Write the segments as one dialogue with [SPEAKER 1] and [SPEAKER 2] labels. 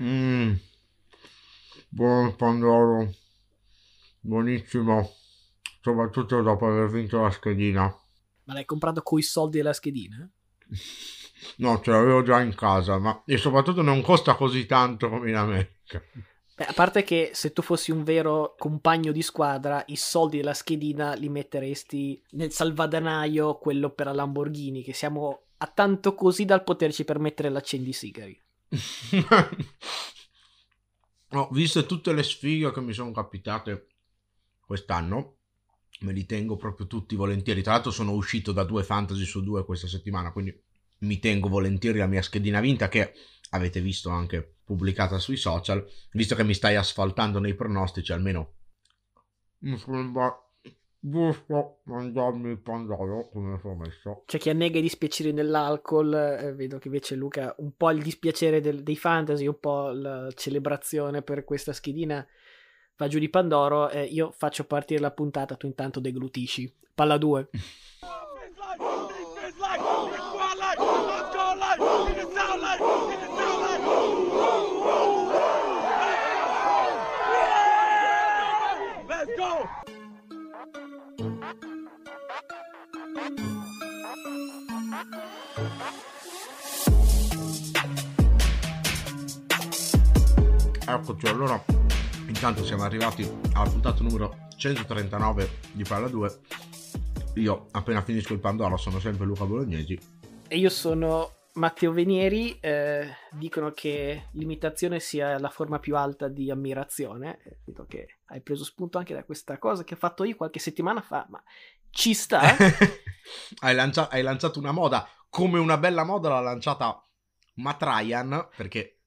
[SPEAKER 1] Mmm, buon Pandoro, buonissimo, soprattutto dopo aver vinto la schedina.
[SPEAKER 2] Ma l'hai comprato coi soldi della schedina?
[SPEAKER 1] No, ce l'avevo già in casa, ma e soprattutto non costa così tanto come in America.
[SPEAKER 2] Beh, a parte che se tu fossi un vero compagno di squadra, i soldi della schedina li metteresti nel salvadanaio, quello per la Lamborghini, che siamo a tanto così dal poterci permettere l'accendisigari.
[SPEAKER 1] Ho visto tutte le sfighe che mi sono capitate quest'anno, me li tengo proprio tutti volentieri. Tra l'altro sono uscito da due fantasy su due questa settimana, quindi mi tengo volentieri la mia schedina vinta che avete visto anche pubblicata sui social, visto che mi stai asfaltando nei pronostici almeno. Mi sembra giusto mangiarmi il pandoro come promesso.
[SPEAKER 2] C'è chi annega i dispiaceri nell'alcol, eh, vedo che invece Luca un po' il dispiacere del, dei fantasy, un po' la celebrazione per questa schedina va giù di Pandoro, eh, io faccio partire la puntata, tu intanto deglutisci. Palla 2.
[SPEAKER 1] Eccoci, allora intanto siamo arrivati alla puntata numero 139 di Palla 2. Io appena finisco il Pandoro sono sempre Luca Bolognesi.
[SPEAKER 2] E io sono Matteo Venieri. Eh, dicono che l'imitazione sia la forma più alta di ammirazione. Eh, vedo che hai preso spunto anche da questa cosa che ho fatto io qualche settimana fa, ma ci sta.
[SPEAKER 1] hai, lancia- hai lanciato una moda come una bella moda l'ha lanciata Matt Ryan perché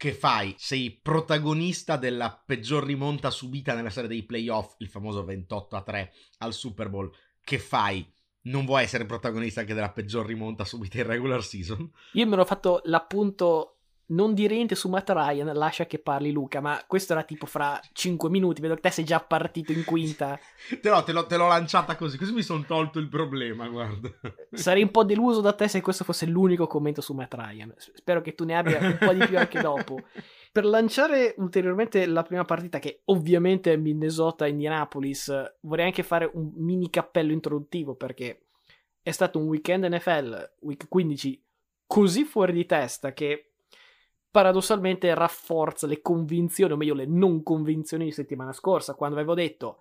[SPEAKER 1] che fai? Sei protagonista della peggior rimonta subita nella serie dei playoff, il famoso 28 a 3 al Super Bowl. Che fai? Non vuoi essere protagonista anche della peggior rimonta subita in regular season?
[SPEAKER 2] Io me l'ho fatto l'appunto non dire niente su Matt Ryan, lascia che parli Luca, ma questo era tipo fra 5 minuti, vedo che te sei già partito in quinta.
[SPEAKER 1] te, l'ho, te, l'ho, te l'ho lanciata così, così mi sono tolto il problema, guarda.
[SPEAKER 2] Sarei un po' deluso da te se questo fosse l'unico commento su Matt Ryan. Spero che tu ne abbia un po' di più anche dopo. Per lanciare ulteriormente la prima partita, che ovviamente è Minnesota-Indianapolis, vorrei anche fare un mini cappello introduttivo perché è stato un weekend NFL, week 15, così fuori di testa che paradossalmente rafforza le convinzioni, o meglio le non convinzioni di settimana scorsa, quando avevo detto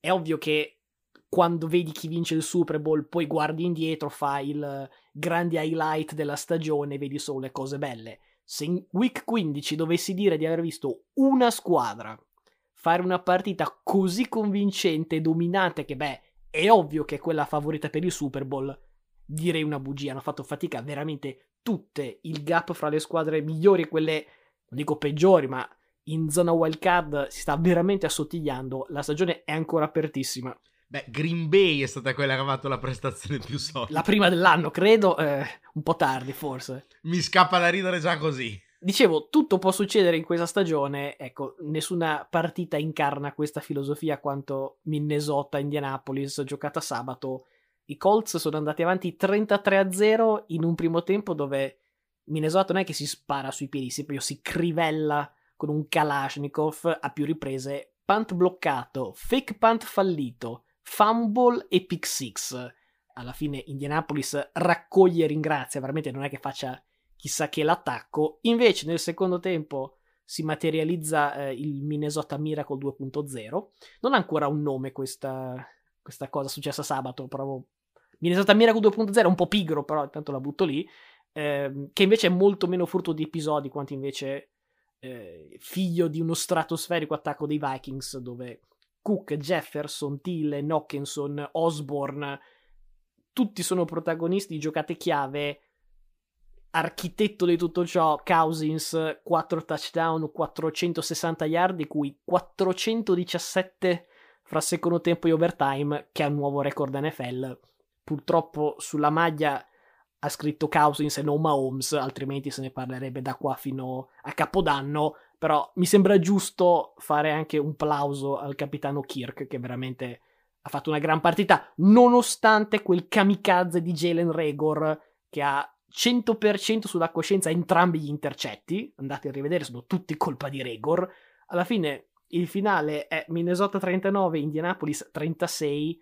[SPEAKER 2] è ovvio che quando vedi chi vince il Super Bowl, poi guardi indietro, fai il grande highlight della stagione e vedi solo le cose belle. Se in week 15 dovessi dire di aver visto una squadra fare una partita così convincente e dominante che, beh, è ovvio che è quella favorita per il Super Bowl, direi una bugia. Hanno fatto fatica veramente tutte il gap fra le squadre migliori e quelle, non dico peggiori, ma in zona wild card si sta veramente assottigliando. La stagione è ancora apertissima.
[SPEAKER 1] Beh, Green Bay è stata quella che ha fatto la prestazione più solida.
[SPEAKER 2] La prima dell'anno, credo, eh, un po' tardi forse.
[SPEAKER 1] Mi scappa da ridere già così.
[SPEAKER 2] Dicevo, tutto può succedere in questa stagione, ecco, nessuna partita incarna questa filosofia quanto Minnesota, Indianapolis, giocata sabato, i Colts sono andati avanti 33-0 in un primo tempo dove Minnesota non è che si spara sui piedi, si, si crivella con un Kalashnikov a più riprese, punt bloccato, fake punt fallito, fumble e pick six. Alla fine Indianapolis raccoglie e ringrazia, veramente non è che faccia chissà che l'attacco. Invece nel secondo tempo si materializza eh, il Minnesota Miracle 2.0. Non ha ancora un nome questa, questa cosa successa sabato, provo Minnesota Miracle 2.0 è un po' pigro, però intanto la butto lì. Eh, che invece è molto meno frutto di episodi, quanto invece eh, figlio di uno stratosferico attacco dei Vikings, dove Cook, Jefferson, Thiel, Hawkinson, Osborne, tutti sono protagonisti di giocate chiave. Architetto di tutto ciò, Cousins, 4 touchdown, 460 yard, di cui 417 fra secondo tempo e overtime, che è un nuovo record NFL purtroppo sulla maglia ha scritto Cousins e non Mahomes, altrimenti se ne parlerebbe da qua fino a Capodanno, però mi sembra giusto fare anche un plauso al capitano Kirk che veramente ha fatto una gran partita, nonostante quel kamikaze di Jalen Regor che ha 100% sulla coscienza entrambi gli intercetti, andate a rivedere, sono tutti colpa di Regor. Alla fine il finale è Minnesota 39, Indianapolis 36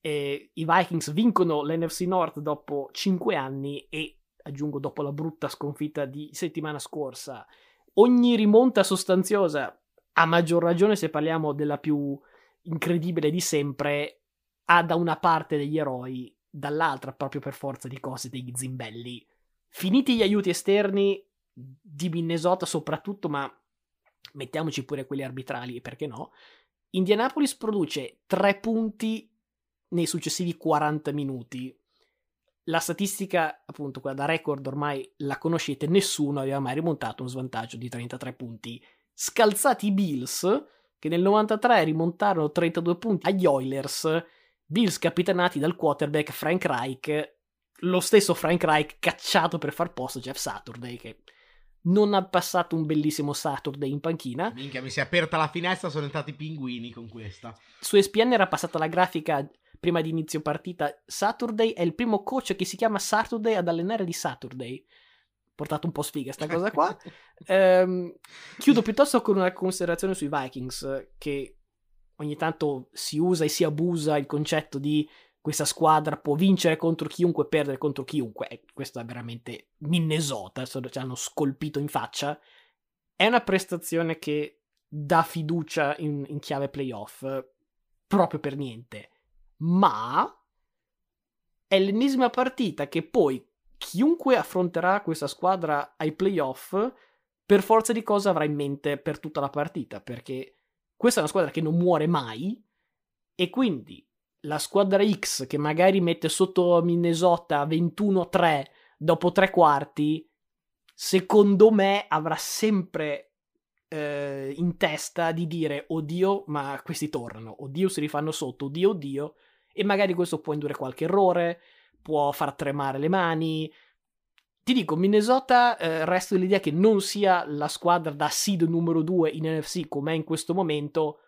[SPEAKER 2] e i Vikings vincono l'NFC North dopo 5 anni e aggiungo dopo la brutta sconfitta di settimana scorsa. Ogni rimonta sostanziosa, a maggior ragione se parliamo della più incredibile di sempre, ha da una parte degli eroi dall'altra, proprio per forza di cose, degli zimbelli. Finiti gli aiuti esterni di Minnesota soprattutto, ma mettiamoci pure quelli arbitrali, perché no? Indianapolis produce 3 punti nei successivi 40 minuti. La statistica, appunto, quella da record ormai la conoscete, nessuno aveva mai rimontato un svantaggio di 33 punti. Scalzati i Bills, che nel 93 rimontarono 32 punti agli Oilers, Bills capitanati dal quarterback Frank Reich, lo stesso Frank Reich cacciato per far posto a Jeff Saturday, che non ha passato un bellissimo Saturday in panchina.
[SPEAKER 1] Minchia, mi si è aperta la finestra, sono entrati i pinguini con questa.
[SPEAKER 2] Su ESPN era passata la grafica prima di inizio partita. Saturday è il primo coach che si chiama Saturday ad allenare di Saturday. Portato un po' sfiga sta cosa qua. ehm, chiudo piuttosto con una considerazione sui Vikings, che ogni tanto si usa e si abusa il concetto di questa squadra può vincere contro chiunque e perdere contro chiunque. E questo è veramente Minnesota, ci hanno scolpito in faccia. È una prestazione che dà fiducia in, in chiave playoff, proprio per niente. Ma è l'ennesima partita che poi chiunque affronterà questa squadra ai playoff per forza di cosa avrà in mente per tutta la partita, perché questa è una squadra che non muore mai e quindi la squadra X che magari mette sotto Minnesota 21-3 dopo tre quarti, secondo me avrà sempre eh, in testa di dire oddio, ma questi tornano, oddio si rifanno sotto, oddio, oddio, e magari questo può indurre qualche errore, può far tremare le mani. Ti dico, Minnesota eh, resto dell'idea che non sia la squadra da seed numero 2 in NFC come è in questo momento,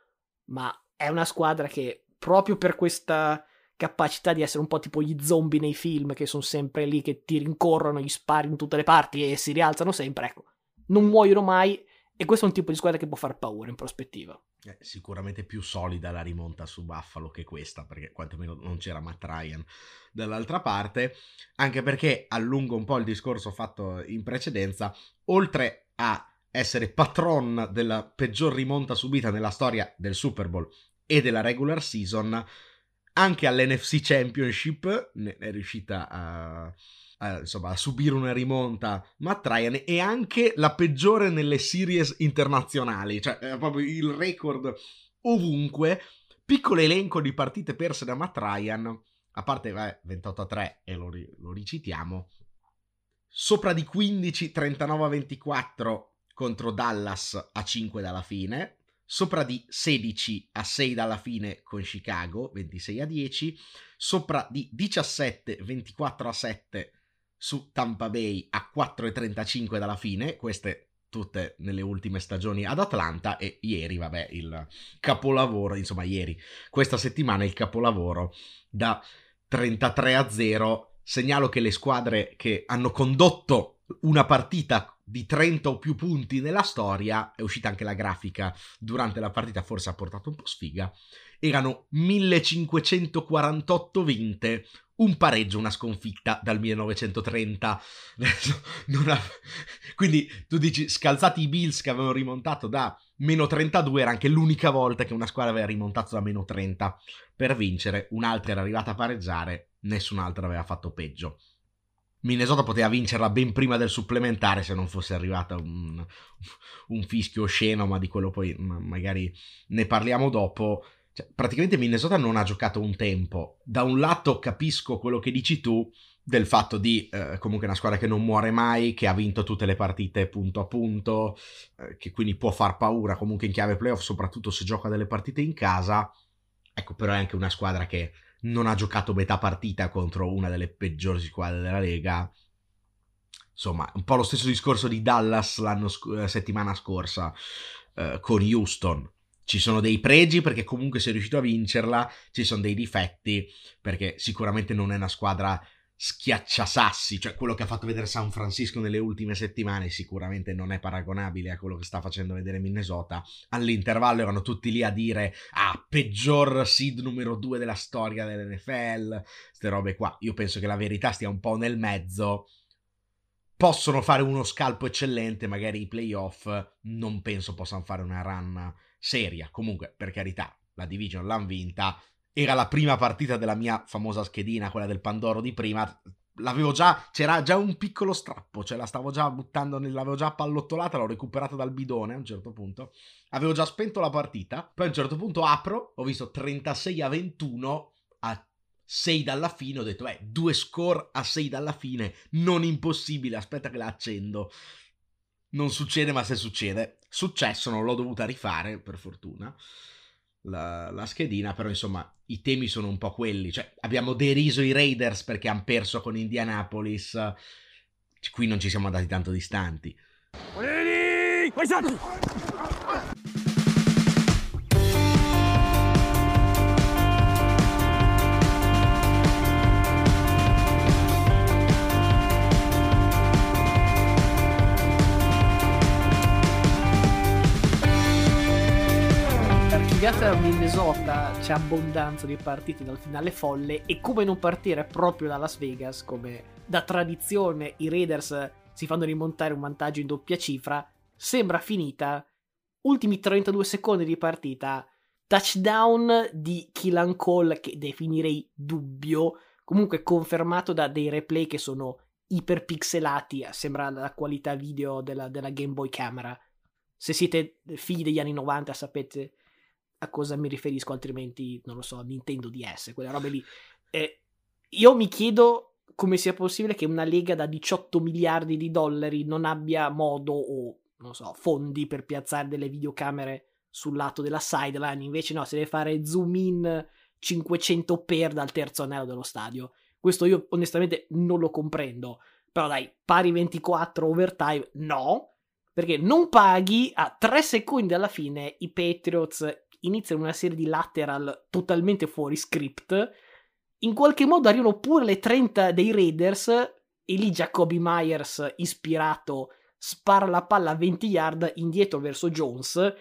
[SPEAKER 2] ma è una squadra che proprio per questa capacità di essere un po' tipo gli zombie nei film che sono sempre lì che ti rincorrono, gli spari in tutte le parti e si rialzano sempre, ecco, non muoiono mai e questo è un tipo di squadra che può far paura in prospettiva.
[SPEAKER 1] Eh, sicuramente più solida la rimonta su Buffalo che questa, perché quantomeno non c'era Matt Ryan dall'altra parte, anche perché allungo un po' il discorso fatto in precedenza, oltre a essere patron della peggior rimonta subita nella storia del Super Bowl e della regular season, anche all'NFC Championship è riuscita a, a, insomma, a subire una rimonta Matt Ryan e anche la peggiore nelle series internazionali, cioè è proprio il record ovunque. Piccolo elenco di partite perse da Matt Ryan, a parte beh, 28 a 3 e lo, lo ricitiamo, sopra di 15, 39 a 24 contro Dallas a 5 dalla fine, sopra di 16 a 6 dalla fine con Chicago, 26 a 10, sopra di 17, 24 a 7 su Tampa Bay a 4 e 35 dalla fine, queste tutte nelle ultime stagioni ad Atlanta e ieri, vabbè, il capolavoro, insomma ieri, questa settimana il capolavoro da 33 a 0. Segnalo che le squadre che hanno condotto una partita di 30 o più punti nella storia, è uscita anche la grafica durante la partita, forse ha portato un po' sfiga, erano 1548 vinte, un pareggio, una sconfitta dal 1930. Ha... Quindi tu dici, scalzati i Bills che avevano rimontato da meno 32, era anche l'unica volta che una squadra aveva rimontato da meno 30 per vincere, un'altra era arrivata a pareggiare, nessun'altra aveva fatto peggio. Minnesota poteva vincerla ben prima del supplementare se non fosse arrivata un, un fischio osceno, ma di quello poi magari ne parliamo dopo. Cioè, praticamente Minnesota non ha giocato un tempo. Da un lato capisco quello che dici tu del fatto di eh, comunque una squadra che non muore mai, che ha vinto tutte le partite punto a punto, eh, che quindi può far paura comunque in chiave playoff, soprattutto se gioca delle partite in casa. Ecco, però è anche una squadra che non ha giocato metà partita contro una delle peggiori squadre della Lega. Insomma, un po' lo stesso discorso di Dallas la sc- settimana scorsa eh, con Houston. Ci sono dei pregi perché comunque sei riuscito a vincerla, ci sono dei difetti perché sicuramente non è una squadra schiacciasassi, cioè quello che ha fatto vedere San Francisco nelle ultime settimane sicuramente non è paragonabile a quello che sta facendo vedere Minnesota. All'intervallo erano tutti lì a dire ah, peggior seed numero due della storia dell'NFL, queste robe qua. Io penso che la verità stia un po' nel mezzo. Possono fare uno scalpo eccellente, magari i playoff, non penso possano fare una run seria. Comunque, per carità, la division l'hanno vinta, era la prima partita della mia famosa schedina, quella del Pandoro di prima. L'avevo già, c'era già un piccolo strappo, cioè la stavo già buttando, l'avevo già pallottolata, l'ho recuperata dal bidone a un certo punto. Avevo già spento la partita, poi a un certo punto apro, ho visto 36 a 21 a 6 dalla fine, ho detto, eh, due score a 6 dalla fine, non impossibile, aspetta che la accendo. Non succede, ma se succede, successo, non l'ho dovuta rifare, per fortuna la, la, schedina, però insomma i temi sono un po' quelli, cioè abbiamo deriso i Raiders perché hanno perso con Indianapolis, qui non ci siamo andati tanto distanti.
[SPEAKER 2] Legata a Minnesota c'è abbondanza di partite dal finale folle e come non partire proprio da Las Vegas, come da tradizione i Raiders si fanno rimontare un vantaggio in doppia cifra, sembra finita. Ultimi 32 secondi di partita, touchdown di Killan Cole che definirei dubbio, comunque confermato da dei replay che sono iperpixelati, sembra la qualità video della, della Game Boy Camera. Se siete figli degli anni 90 sapete a cosa mi riferisco, altrimenti non lo so, Nintendo DS, quelle robe lì. Eh, io mi chiedo come sia possibile che una lega da 18 miliardi di dollari non abbia modo o, non so, fondi per piazzare delle videocamere sul lato della sideline, invece no, si deve fare zoom in 500 per dal terzo anello dello stadio. Questo io onestamente non lo comprendo. Però dai, pari 24 overtime, no, perché non paghi a 3 secondi alla fine i Patriots iniziano una serie di lateral totalmente fuori script. In qualche modo arrivano pure le 30 dei Raiders e lì Jacoby Myers, ispirato, spara la palla a 20 yard indietro verso Jones.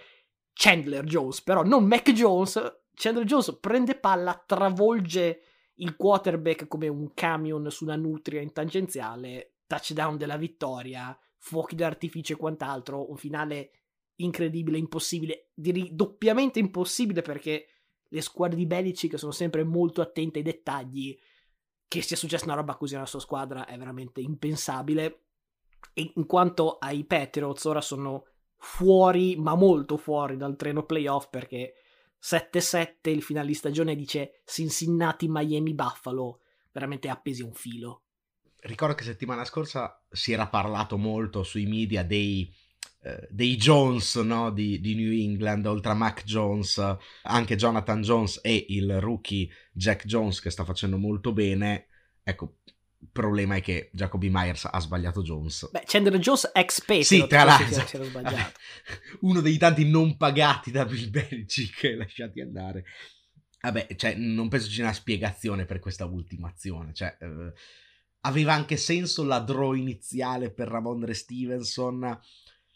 [SPEAKER 2] Chandler Jones, però non Mac Jones. Chandler Jones prende palla, travolge il quarterback come un camion su una nutria in tangenziale, touchdown della vittoria, fuochi d'artificio e quant'altro, un finale incredibile, impossibile, direi doppiamente impossibile perché le squadre di Belichick sono sempre molto attente ai dettagli. Che sia successa una roba così nella sua squadra è veramente impensabile. E in quanto ai Patriots, ora sono fuori, ma molto fuori dal treno playoff perché 7-7 il finale di stagione dice Cincinnati, Miami, Buffalo, veramente appesi a un filo.
[SPEAKER 1] Ricordo che settimana scorsa si era parlato molto sui media dei eh, dei Jones no? di, di, New England, oltre a Mac Jones, anche Jonathan Jones e il rookie Jack Jones che sta facendo molto bene. Ecco, il problema è che Jacoby Myers ha sbagliato Jones.
[SPEAKER 2] Beh, Chandler Jones ex Patriot.
[SPEAKER 1] Sì, tra l'altro. Uno dei tanti non pagati da Bill Belichick lasciati andare. Vabbè, cioè, non penso ci sia una spiegazione per questa ultima azione. Cioè, eh, aveva anche senso la draw iniziale per Ramondre Stevenson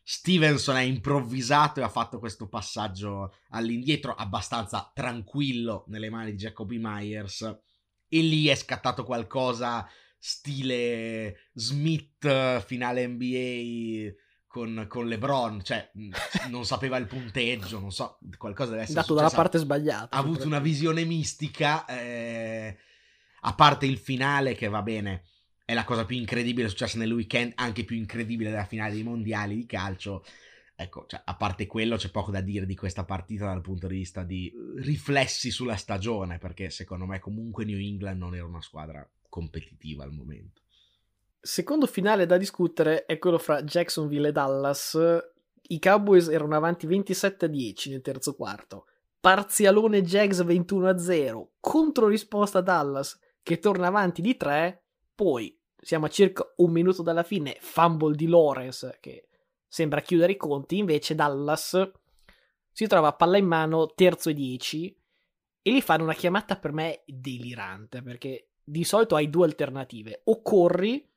[SPEAKER 1] Stevenson ha improvvisato e ha fatto questo passaggio all'indietro abbastanza tranquillo nelle mani di Jacoby Myers e lì è scattato qualcosa stile Smith finale NBA con, con LeBron, cioè non sapeva il punteggio, non so, qualcosa deve essere
[SPEAKER 2] dato dalla parte sbagliata.
[SPEAKER 1] Ha avuto una visione mistica, eh, a parte il finale che va bene, è la cosa più incredibile successa nel weekend, anche più incredibile della finale dei mondiali di calcio. Ecco, cioè, a parte quello c'è poco da dire di questa partita dal punto di vista di riflessi sulla stagione, perché secondo me comunque New England non era una squadra competitiva al momento.
[SPEAKER 2] Secondo finale da discutere è quello fra Jacksonville e Dallas. I Cowboys erano avanti 27-10 nel terzo quarto. Parzialone Jags 21-0. Contro risposta Dallas che torna avanti di 3 poi siamo a circa un minuto dalla fine, fumble di Lawrence che sembra chiudere i conti, invece Dallas si trova a palla in mano terzo e dieci e gli fanno una chiamata per me delirante perché di solito hai due alternative. O corri,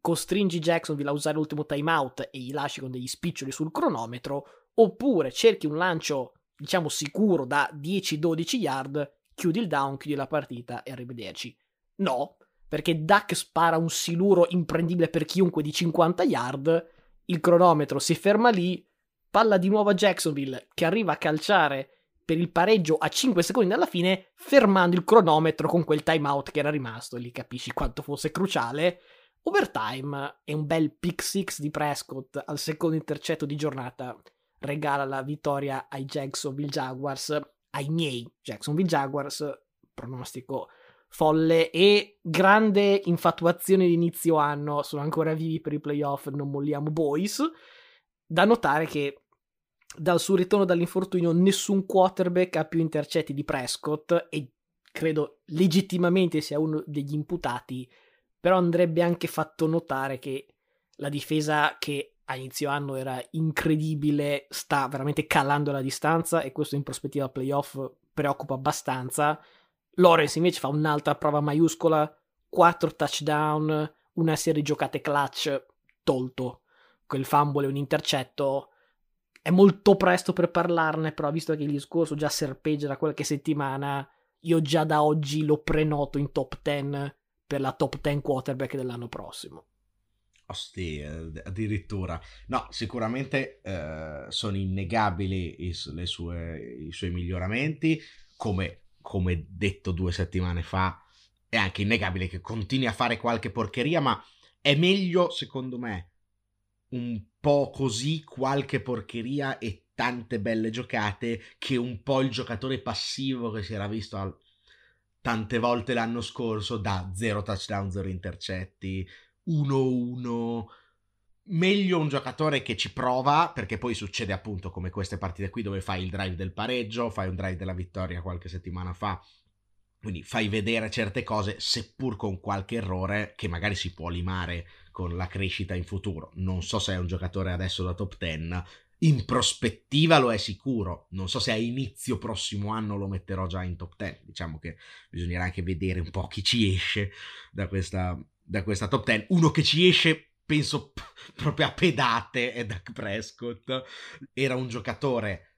[SPEAKER 2] costringi Jacksonville a usare l'ultimo timeout e gli lasci con degli spiccioli sul cronometro, oppure cerchi un lancio, diciamo, sicuro da 10-12 yard, chiudi il down, chiudi la partita e arrivederci. No, perché Duck spara un siluro imprendibile per chiunque di 50 yard, il cronometro si ferma lì, palla di nuovo a Jacksonville che arriva a calciare per il pareggio a 5 secondi dalla fine, fermando il cronometro con quel timeout che era rimasto, lì capisci quanto fosse cruciale. Overtime e un bel pick six di Prescott al secondo intercetto di giornata regala la vittoria ai Jacksonville Jaguars, ai miei Jacksonville Jaguars, pronostico folle e grande infatuazione di inizio anno, sono ancora vivi per i playoff, non molliamo boys. Da notare che dal suo ritorno dall'infortunio nessun quarterback ha più intercetti di Prescott e credo legittimamente sia uno degli imputati, però andrebbe anche fatto notare che la difesa che a inizio anno era incredibile sta veramente calando la distanza e questo in prospettiva playoff preoccupa abbastanza. Lawrence invece fa un'altra prova maiuscola, 4 touchdown, una serie di giocate clutch, tolto. Quel fumble e un intercetto è molto presto per parlarne, però visto che il discorso già serpeggia da qualche settimana, io già da oggi lo prenoto in top 10 per la top 10 quarterback dell'anno prossimo.
[SPEAKER 1] Ostia, addirittura. No, sicuramente eh, sono innegabili i, sue, i, suoi miglioramenti, come, come detto due settimane fa, è anche innegabile che continui a fare qualche porcheria, ma è meglio, secondo me, un po' così qualche porcheria e tante belle giocate che un po' il giocatore passivo che si era visto al... tante volte l'anno scorso da 0 touchdown, 0 intercetti, 1-1. Meglio un giocatore che ci prova, perché poi succede appunto come queste partite qui dove fai il drive del pareggio, fai un drive della vittoria qualche settimana fa, quindi fai vedere certe cose, seppur con qualche errore che magari si può limare con la crescita in futuro. Non so se è un giocatore adesso da top 10, in prospettiva lo è sicuro. Non so se a inizio prossimo anno lo metterò già in top 10. Diciamo che bisognerà anche vedere un po' chi ci esce da questa, da questa top 10. Uno che ci esce, penso p- proprio a pedate, è Doug Prescott. Era un giocatore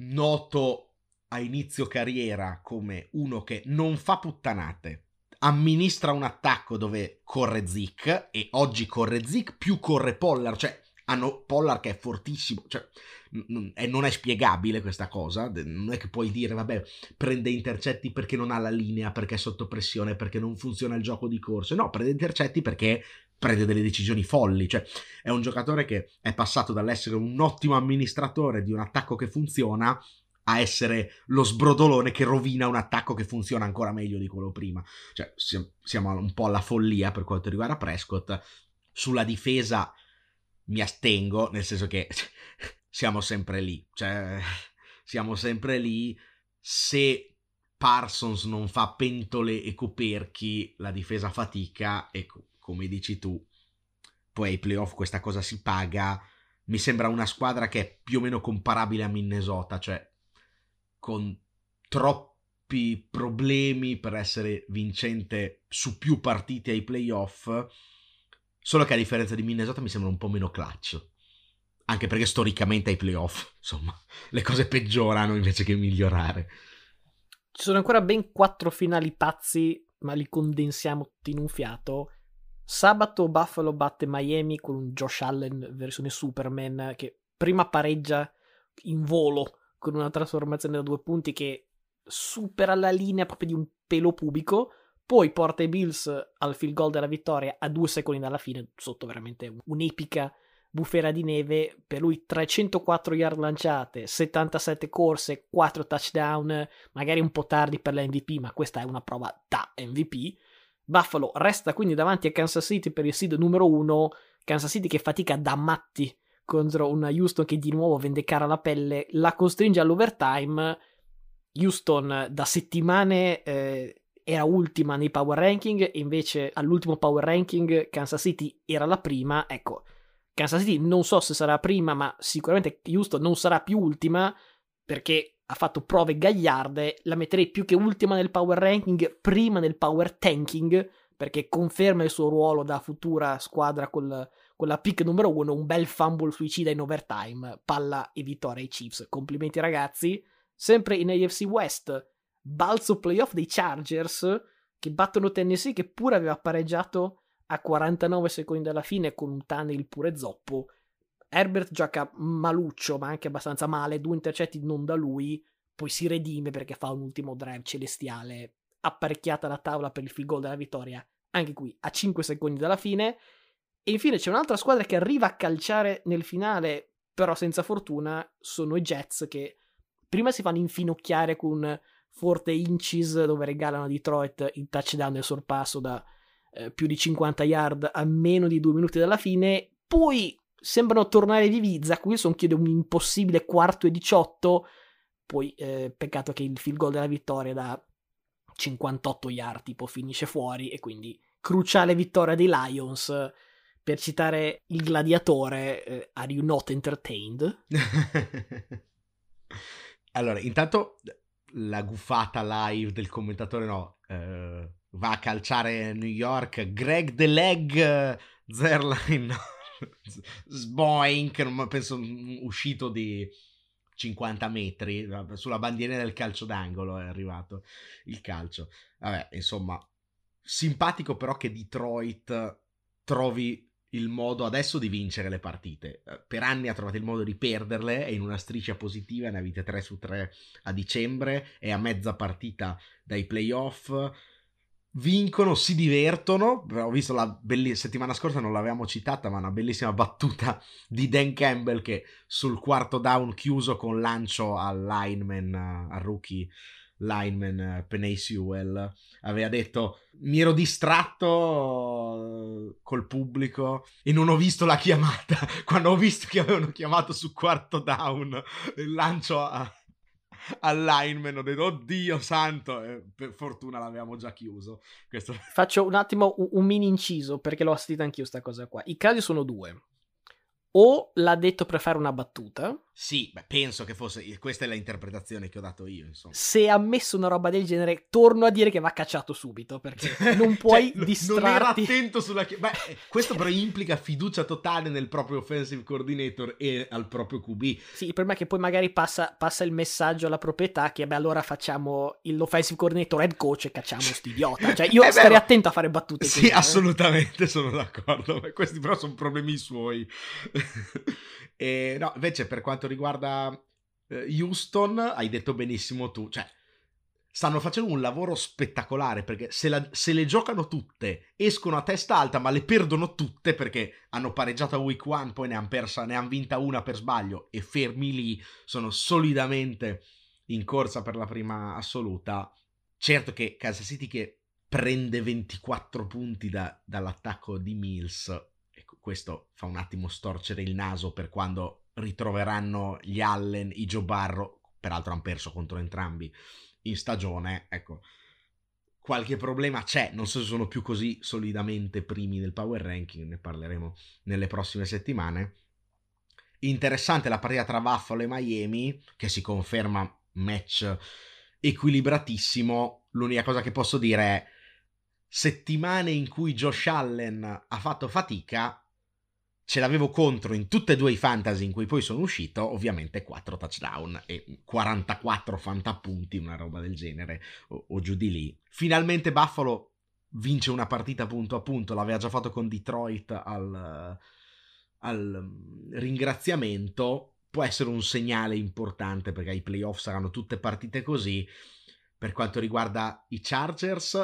[SPEAKER 1] noto a inizio carriera come uno che non fa puttanate, amministra un attacco dove corre Zick e oggi corre Zick più corre Pollard, cioè hanno Pollard che è fortissimo, cioè n- non è spiegabile questa cosa, non è che puoi dire vabbè prende intercetti perché non ha la linea, perché è sotto pressione, perché non funziona il gioco di corse, no, prende intercetti perché prende delle decisioni folli, cioè è un giocatore che è passato dall'essere un ottimo amministratore di un attacco che funziona a essere lo sbrodolone che rovina un attacco che funziona ancora meglio di quello prima. Cioè, siamo un po' alla follia per quanto riguarda Prescott. Sulla difesa mi astengo, nel senso che siamo sempre lì. Cioè, siamo sempre lì. Se Parsons non fa pentole e coperchi, la difesa fatica e come dici tu, poi ai playoff questa cosa si paga. Mi sembra una squadra che è più o meno comparabile a Minnesota, cioè con troppi problemi per essere vincente su più partite ai playoff. Solo che a differenza di Minnesota mi sembra un po' meno clutch. Anche perché storicamente ai playoff, insomma, le cose peggiorano invece che migliorare.
[SPEAKER 2] Ci sono ancora ben quattro finali pazzi, ma li condensiamo tutti in un fiato. Sabato Buffalo batte Miami con un Josh Allen versione Superman che prima pareggia in volo con una trasformazione da due punti che supera la linea proprio di un pelo pubico, poi porta i Bills al field goal della vittoria a due secondi dalla fine, sotto veramente un'epica bufera di neve, per lui 304 yard lanciate, 77 corse, 4 touchdown, magari un po' tardi per la MVP, ma questa è una prova da MVP. Buffalo resta quindi davanti a Kansas City per il seed numero 1, Kansas City che fatica da matti contro una Houston che di nuovo vende cara la pelle, la costringe all'overtime. Houston da settimane eh, era ultima nei power ranking invece all'ultimo power ranking Kansas City era la prima. Ecco, Kansas City non so se sarà prima, ma sicuramente Houston non sarà più ultima perché ha fatto prove gagliarde, la metterei più che ultima nel power ranking, prima nel power tanking, perché conferma il suo ruolo da futura squadra col, con la pick numero uno, un bel fumble suicida in overtime, palla e vittoria ai Chiefs. Complimenti ragazzi. Sempre in AFC West, balzo playoff dei Chargers che battono Tennessee che pure aveva pareggiato a 49 secondi dalla fine con un tunnel pure zoppo. Herbert gioca maluccio, ma anche abbastanza male, due intercetti non da lui, poi si redime perché fa un ultimo drive celestiale, apparecchiata la tavola per il field goal della vittoria, anche qui a 5 secondi dalla fine. E infine c'è un'altra squadra che arriva a calciare nel finale, però senza fortuna, sono i Jets che prima si fanno infinocchiare con forte inches dove regalano a Detroit il touchdown del sorpasso da eh, più di 50 yard a meno di due minuti dalla fine, poi sembrano tornare di Vizza, Wilson chiede un impossibile quarto e 18, poi eh, peccato che il field goal della vittoria da 58 yard tipo finisce fuori e quindi cruciale vittoria dei Lions. Per citare il gladiatore, eh, are you not entertained?
[SPEAKER 1] allora, intanto la guffata live del commentatore no, eh, va a calciare New York, Greg the Leg Zerline Sboink, penso uscito di 50 metri, sulla bandiera del calcio d'angolo è arrivato il calcio. Vabbè, insomma, simpatico però che Detroit trovi il modo adesso di vincere le partite. Eh, per anni ha trovato il modo di perderle, è in una striscia positiva, ne avete 3 su 3 a dicembre, è a mezza partita dai playoff vincono, si divertono. Ho visto la bellissima settimana scorsa, non l'avevamo citata, ma una bellissima battuta di Dan Campbell che sul quarto down chiuso con lancio al lineman, al rookie lineman Penay Sewell, aveva detto mi ero distratto col pubblico e non ho visto la chiamata. Quando ho visto che avevano chiamato su quarto down, il lancio a, al lineman ho detto oddio santo! E per fortuna l'avevamo già chiuso.
[SPEAKER 2] Questo... faccio un attimo un, un mini inciso perché l'ho sentita anch'io sta cosa qua. I casi sono due. O l'ha detto per fare una battuta.
[SPEAKER 1] Sì, beh, penso che fosse. Questa è l'interpretazione che ho dato io. Insomma.
[SPEAKER 2] Se ha messo una roba del genere, torno a dire che va cacciato subito. Perché non puoi cioè, distrarti. Non era
[SPEAKER 1] attento sulla. Beh, questo però implica fiducia totale nel proprio offensive coordinator e al proprio QB.
[SPEAKER 2] Sì, il problema è che poi magari passa, passa il messaggio alla proprietà che, beh, allora facciamo l'offensive coordinator head coach e cacciamo sti idiota. Cioè, io eh starei attento a fare battute.
[SPEAKER 1] Sì, così, eh. assolutamente, eh. sono d'accordo. Questi però sono problemi suoi. E no, invece per quanto riguarda eh, Houston, hai detto benissimo tu, cioè stanno facendo un lavoro spettacolare perché se, la, se, le giocano tutte, escono a testa alta, ma le perdono tutte perché hanno pareggiato a week one, poi ne hanno persa, ne hanno vinta una per sbaglio e fermi lì, sono solidamente in corsa per la prima assoluta. Certo che Kansas City che prende 24 punti da, dall'attacco di Mills questo fa un attimo storcere il naso per quando ritroveranno gli Allen, i Joe Barro, peraltro hanno perso contro entrambi in stagione, ecco, qualche problema c'è, non so se sono più così solidamente primi nel power ranking, ne parleremo nelle prossime settimane. Interessante la partita tra Buffalo e Miami, che si conferma match equilibratissimo. L'unica cosa che posso dire è settimane in cui Josh Allen ha fatto fatica, ce l'avevo contro in tutte e due i fantasy in cui poi sono uscito, ovviamente 4 touchdown e 44 fantapunti, una roba del genere, o, o, giù di lì. Finalmente Buffalo vince una partita punto a punto, l'aveva già fatto con Detroit al, al mm, ringraziamento, può essere un segnale importante perché i playoff saranno tutte partite così. Per quanto riguarda i Chargers,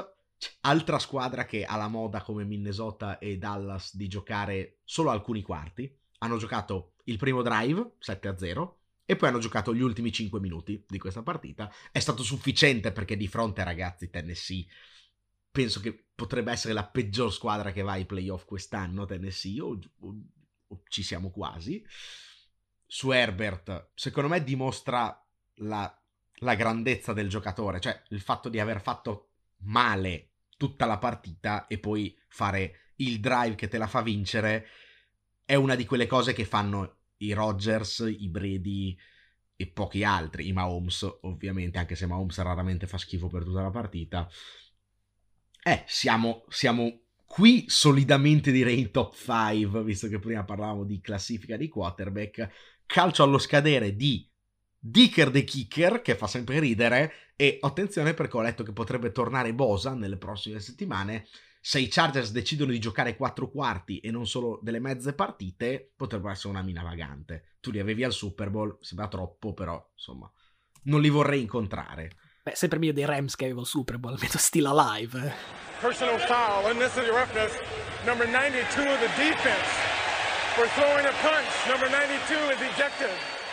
[SPEAKER 1] Altra squadra che ha la moda come Minnesota e Dallas di giocare solo alcuni quarti. Hanno giocato il primo drive 7-0 e poi hanno giocato gli ultimi 5 minuti di questa partita. È stato sufficiente perché di fronte, ragazzi, Tennessee penso che potrebbe essere la peggior squadra che va ai playoff quest'anno, Tennessee, o, o, o ci siamo quasi. Su Herbert, secondo me dimostra la, la grandezza del giocatore, cioè il fatto di aver fatto male tutta la partita e poi fare il drive che te la fa vincere è una di quelle cose che fanno i Rodgers, i Brady e pochi altri, i Mahomes ovviamente, anche se Mahomes raramente fa schifo per tutta la partita. Eh, siamo, siamo qui solidamente direi in top 5, visto che prima parlavamo di classifica di quarterback. Calcio allo scadere di Dicker the Kicker, che fa sempre ridere, e attenzione perché ho letto che potrebbe tornare Bosa nelle prossime settimane. Se i Chargers decidono di giocare quattro quarti e non solo delle mezze partite, potrebbe essere una mina vagante. Tu li avevi al Super Bowl, sembra troppo, però insomma, non li vorrei incontrare.
[SPEAKER 2] Beh, sempre meglio dei Rams che avevo il Super Bowl, almeno still alive. Personal foul, unnecessary roughness, number 92 of the defense. For throwing a punch, number 92 is ejected.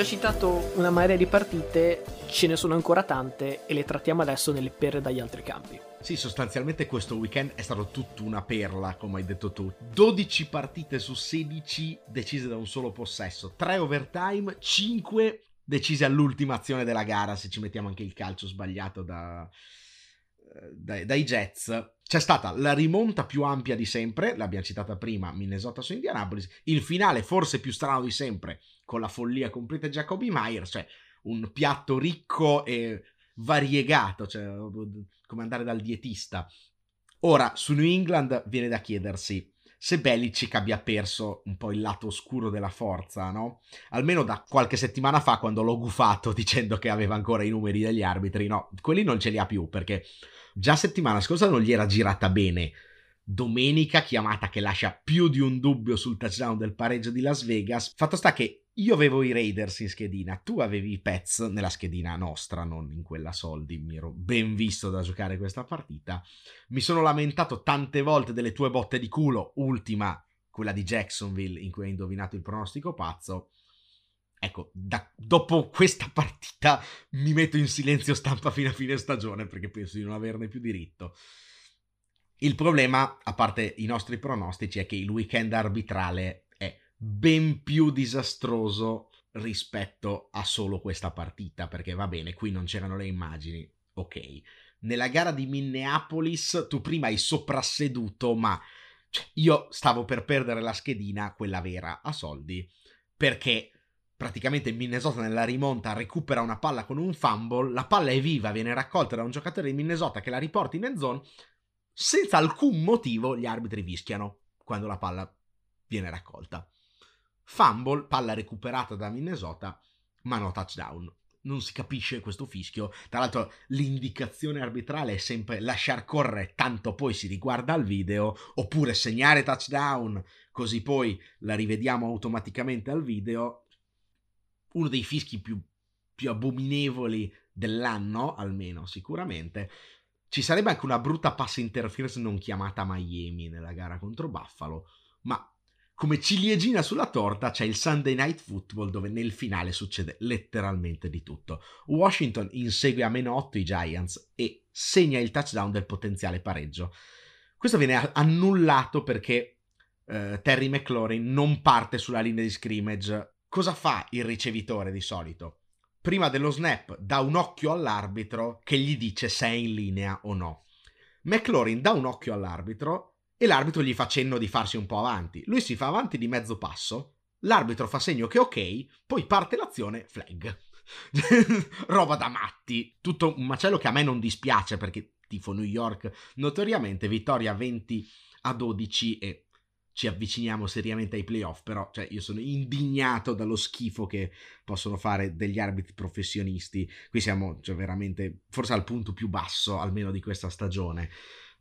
[SPEAKER 2] Già citato una marea di partite, ce ne sono ancora tante e le trattiamo adesso nelle perle dagli altri campi.
[SPEAKER 1] Sì, sostanzialmente questo weekend è stato tutto una perla, come hai detto tu. 12 partite su 16 decise da un solo possesso, 3 overtime, 5 decise all'ultima azione della gara, se ci mettiamo anche il calcio sbagliato da, eh, dai, dai Jets. C'è stata la rimonta più ampia di sempre, l'abbiamo citata prima, Minnesota su Indianapolis, il finale forse più strano di sempre, con la follia completa di Jacoby Meyer, cioè un piatto ricco e variegato, cioè come andare dal dietista. Ora, su New England viene da chiedersi se Belichick abbia perso un po' il lato oscuro della forza, no? Almeno da qualche settimana fa quando l'ho gufato dicendo che aveva ancora i numeri degli arbitri, no, quelli non ce li ha più perché già settimana scorsa non gli era girata bene domenica chiamata che lascia più di un dubbio sul touchdown del pareggio di Las Vegas. Fatto sta che io avevo i Raiders in schedina, tu avevi i Pets nella schedina nostra, non in quella soldi. Mi ero ben visto da giocare questa partita. Mi sono lamentato tante volte delle tue botte di culo, ultima quella di Jacksonville in cui hai indovinato il pronostico pazzo. Ecco, da, dopo questa partita mi metto in silenzio stampa fino a fine stagione perché penso di non averne più diritto. Il problema, a parte i nostri pronostici, è che il weekend arbitrale ben più disastroso rispetto a solo questa partita, perché va bene, qui non c'erano le immagini, ok. Nella gara di Minneapolis tu prima hai soprasseduto, ma cioè, io stavo per perdere la schedina, quella vera, a soldi, perché praticamente Minnesota nella rimonta recupera una palla con un fumble, la palla è viva, viene raccolta da un giocatore di Minnesota che la riporta in end zone, senza alcun motivo gli arbitri fischiano quando la palla viene raccolta. Fumble, palla recuperata da Minnesota, ma no touchdown. Non si capisce questo fischio. Tra l'altro, l'indicazione arbitrale è sempre lasciar correre, tanto poi si riguarda al video, oppure segnare touchdown, così poi la rivediamo automaticamente al video. Uno dei fischi più, più abominevoli dell'anno, almeno sicuramente. Ci sarebbe anche una brutta pass interference non chiamata Miami nella gara contro Buffalo, ma come ciliegina sulla torta c'è il Sunday Night Football dove nel finale succede letteralmente di tutto. Washington insegue a meno 8 i Giants e segna il touchdown del potenziale pareggio. Questo viene annullato perché eh, Terry McLaurin non parte sulla linea di scrimmage. Cosa fa il ricevitore di solito? prima dello snap dà un occhio all'arbitro che gli dice se è in linea o no. McLaurin dà un occhio all'arbitro e l'arbitro gli fa cenno di farsi un po' avanti. Lui si fa avanti di mezzo passo, l'arbitro fa segno che ok, poi parte l'azione, flag. Roba da matti. Tutto un macello che a me non dispiace perché tifo New York notoriamente vittoria 20 a 12 e ci avviciniamo seriamente ai playoff, però cioè, io sono indignato dallo schifo che possono fare degli arbitri professionisti. Qui siamo cioè, veramente forse al punto più basso, almeno di questa stagione,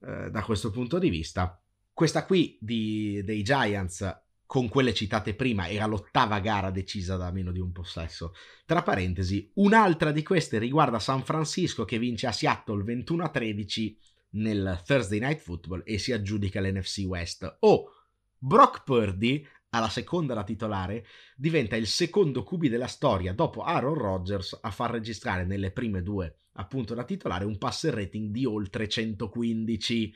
[SPEAKER 1] eh, da questo punto di vista. Questa qui di, dei Giants con quelle citate prima, era l'ottava gara decisa da meno di un possesso. Tra parentesi, un'altra di queste riguarda San Francisco che vince a Seattle 21 a 13 nel Thursday Night Football e si aggiudica l'NFC West. Oh, Brock Purdy, alla seconda da titolare, diventa il secondo QB della storia dopo Aaron Rodgers a far registrare nelle prime due, appunto da titolare, un passer rating di oltre 115.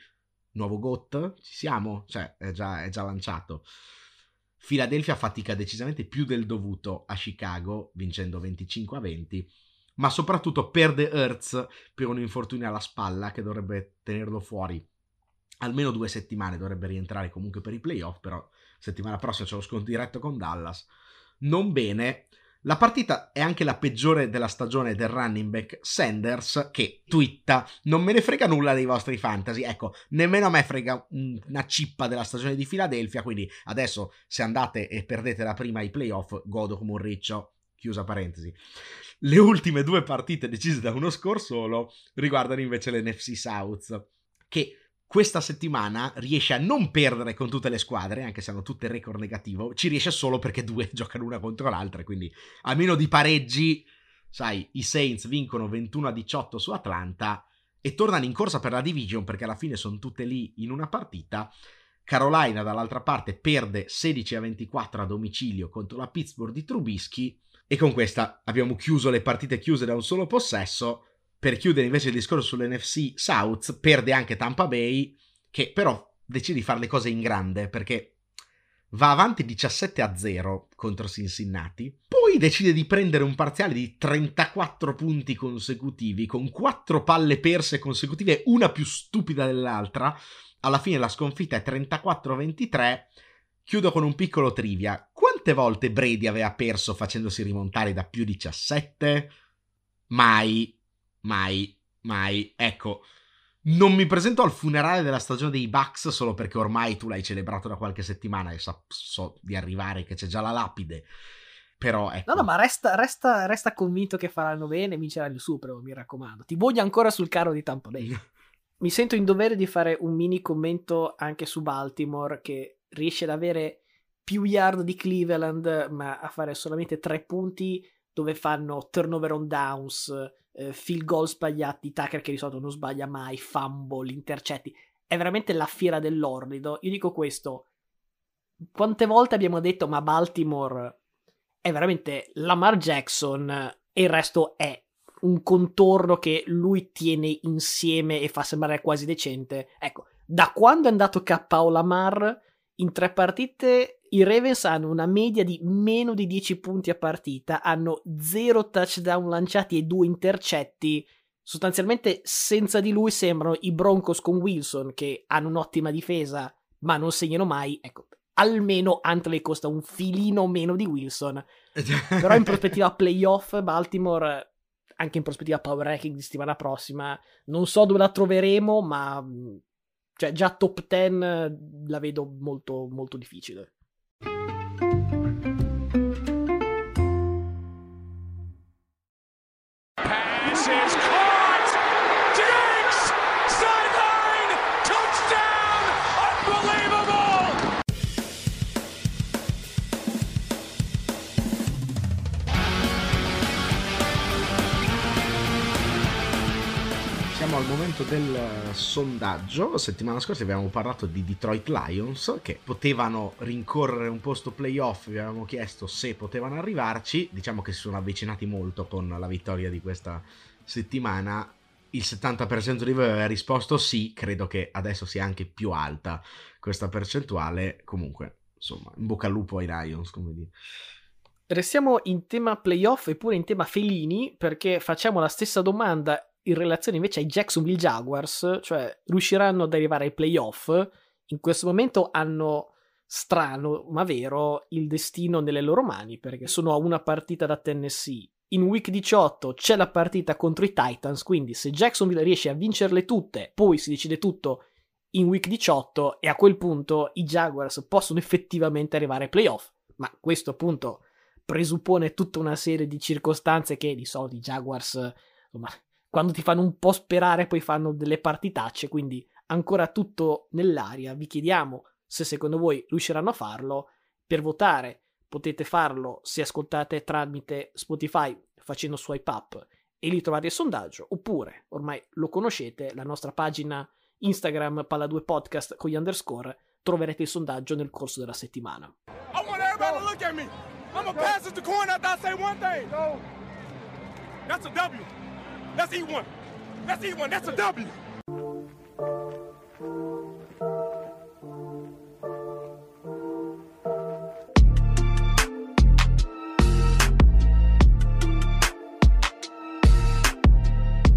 [SPEAKER 1] Nuovo GOT? Ci siamo? Cioè, è già, è già lanciato. Philadelphia fatica decisamente più del dovuto a Chicago, vincendo 25 a 20, ma soprattutto perde Hertz per un infortunio alla spalla che dovrebbe tenerlo fuori almeno due settimane, dovrebbe rientrare comunque per i playoff, però settimana prossima c'è lo sconto diretto con Dallas. Non bene, la partita è anche la peggiore della stagione del running back Sanders che twitta. Non me ne frega nulla dei vostri fantasy, ecco, nemmeno a me frega una cippa della stagione di Philadelphia, quindi adesso se andate e perdete la prima ai playoff godo come un riccio, chiusa parentesi. Le ultime due partite decise da uno score solo riguardano invece l'NFC South, che questa settimana riesce a non perdere con tutte le squadre, anche se hanno tutte il record negativo, ci riesce solo perché due giocano una contro l'altra, quindi a meno di pareggi, sai, i Saints vincono 21 a 18 su Atlanta e tornano in corsa per la division perché alla fine sono tutte lì in una partita. Carolina dall'altra parte perde 16 a 24 a domicilio contro la Pittsburgh di Trubisky e con questa abbiamo chiuso le partite chiuse da un solo possesso per chiudere invece il discorso sull'NFC South, perde anche Tampa Bay, che però decide di fare le cose in grande perché va avanti 17 a 0 contro Cincinnati, poi decide di prendere un parziale di 34 punti consecutivi con 4 palle perse consecutive, una più stupida dell'altra. Alla fine la sconfitta è 34-23. Chiudo con un piccolo trivia. Quante volte Brady aveva perso facendosi rimontare da più 17? Mai mai, mai. Ecco, non mi presento al funerale della stagione dei Bucks solo perché ormai tu l'hai celebrato da qualche settimana e so, so di arrivare che c'è già la lapide. Però ecco.
[SPEAKER 2] No, no, ma resta, resta, resta convinto che faranno bene e vinceranno il Super Bowl, mi raccomando. Ti voglio ancora sul carro di Tampa Bay. mi sento in dovere di fare un mini commento anche su Baltimore che riesce ad avere più yard di Cleveland ma a fare solamente tre punti dove fanno turnover on downs, eh, field goal sbagliati, Tucker che di solito non sbaglia mai, fumble, intercetti. È veramente la fiera dell'orrido. Io dico questo. Quante volte abbiamo detto ma Baltimore è veramente Lamar Jackson e il resto è un contorno che lui tiene insieme e fa sembrare quasi decente. Ecco, da quando è andato KO Lamar in tre partite i Ravens hanno una media di meno di 10 punti a partita, hanno 0 touchdown lanciati e 2 intercetti. Sostanzialmente senza di lui sembrano i Broncos con Wilson che hanno un'ottima difesa ma non segnano mai. Ecco, almeno Huntley costa un filino meno di Wilson. Però in prospettiva playoff Baltimore anche in prospettiva power ranking di settimana prossima non so dove la troveremo ma cioè già top 10 la vedo molto molto difficile.
[SPEAKER 1] Al momento del sondaggio. Settimana scorsa abbiamo parlato di Detroit Lions che potevano rincorrere un posto playoff. Vi avevamo chiesto se potevano arrivarci. Diciamo che si sono avvicinati molto con la vittoria di questa settimana. Il 70% di voi aveva risposto sì. Credo che adesso sia anche più alta questa percentuale. Comunque, insomma, in bocca al lupo ai Lions, come dire.
[SPEAKER 2] Restiamo in tema playoff e pure in tema felini perché facciamo la stessa domanda in relazione invece ai Jacksonville Jaguars, cioè riusciranno ad arrivare ai playoff, in questo momento hanno strano ma vero il destino nelle loro mani perché sono a una partita da Tennessee. In week 18 c'è la partita contro i Titans, quindi se Jacksonville riesce a vincerle tutte, poi si decide tutto in week 18 e a quel punto i Jaguars possono effettivamente arrivare ai playoff. Ma questo appunto presuppone tutta una serie di circostanze che di solito i Jaguars insomma, quando ti fanno un po' sperare poi fanno delle partitacce, quindi ancora tutto nell'aria. Vi chiediamo se secondo voi riusciranno a farlo. Per votare potete farlo se ascoltate tramite Spotify facendo swipe up e lì trovate il sondaggio, oppure ormai lo conoscete, la nostra pagina Instagram Palla2 Podcast con gli underscore, troverete il sondaggio nel corso della settimana. I want everybody to look at me. I'm gonna pass to coin after I say one thing. That's a W. Let's eat one. Let's eat one. That's a W.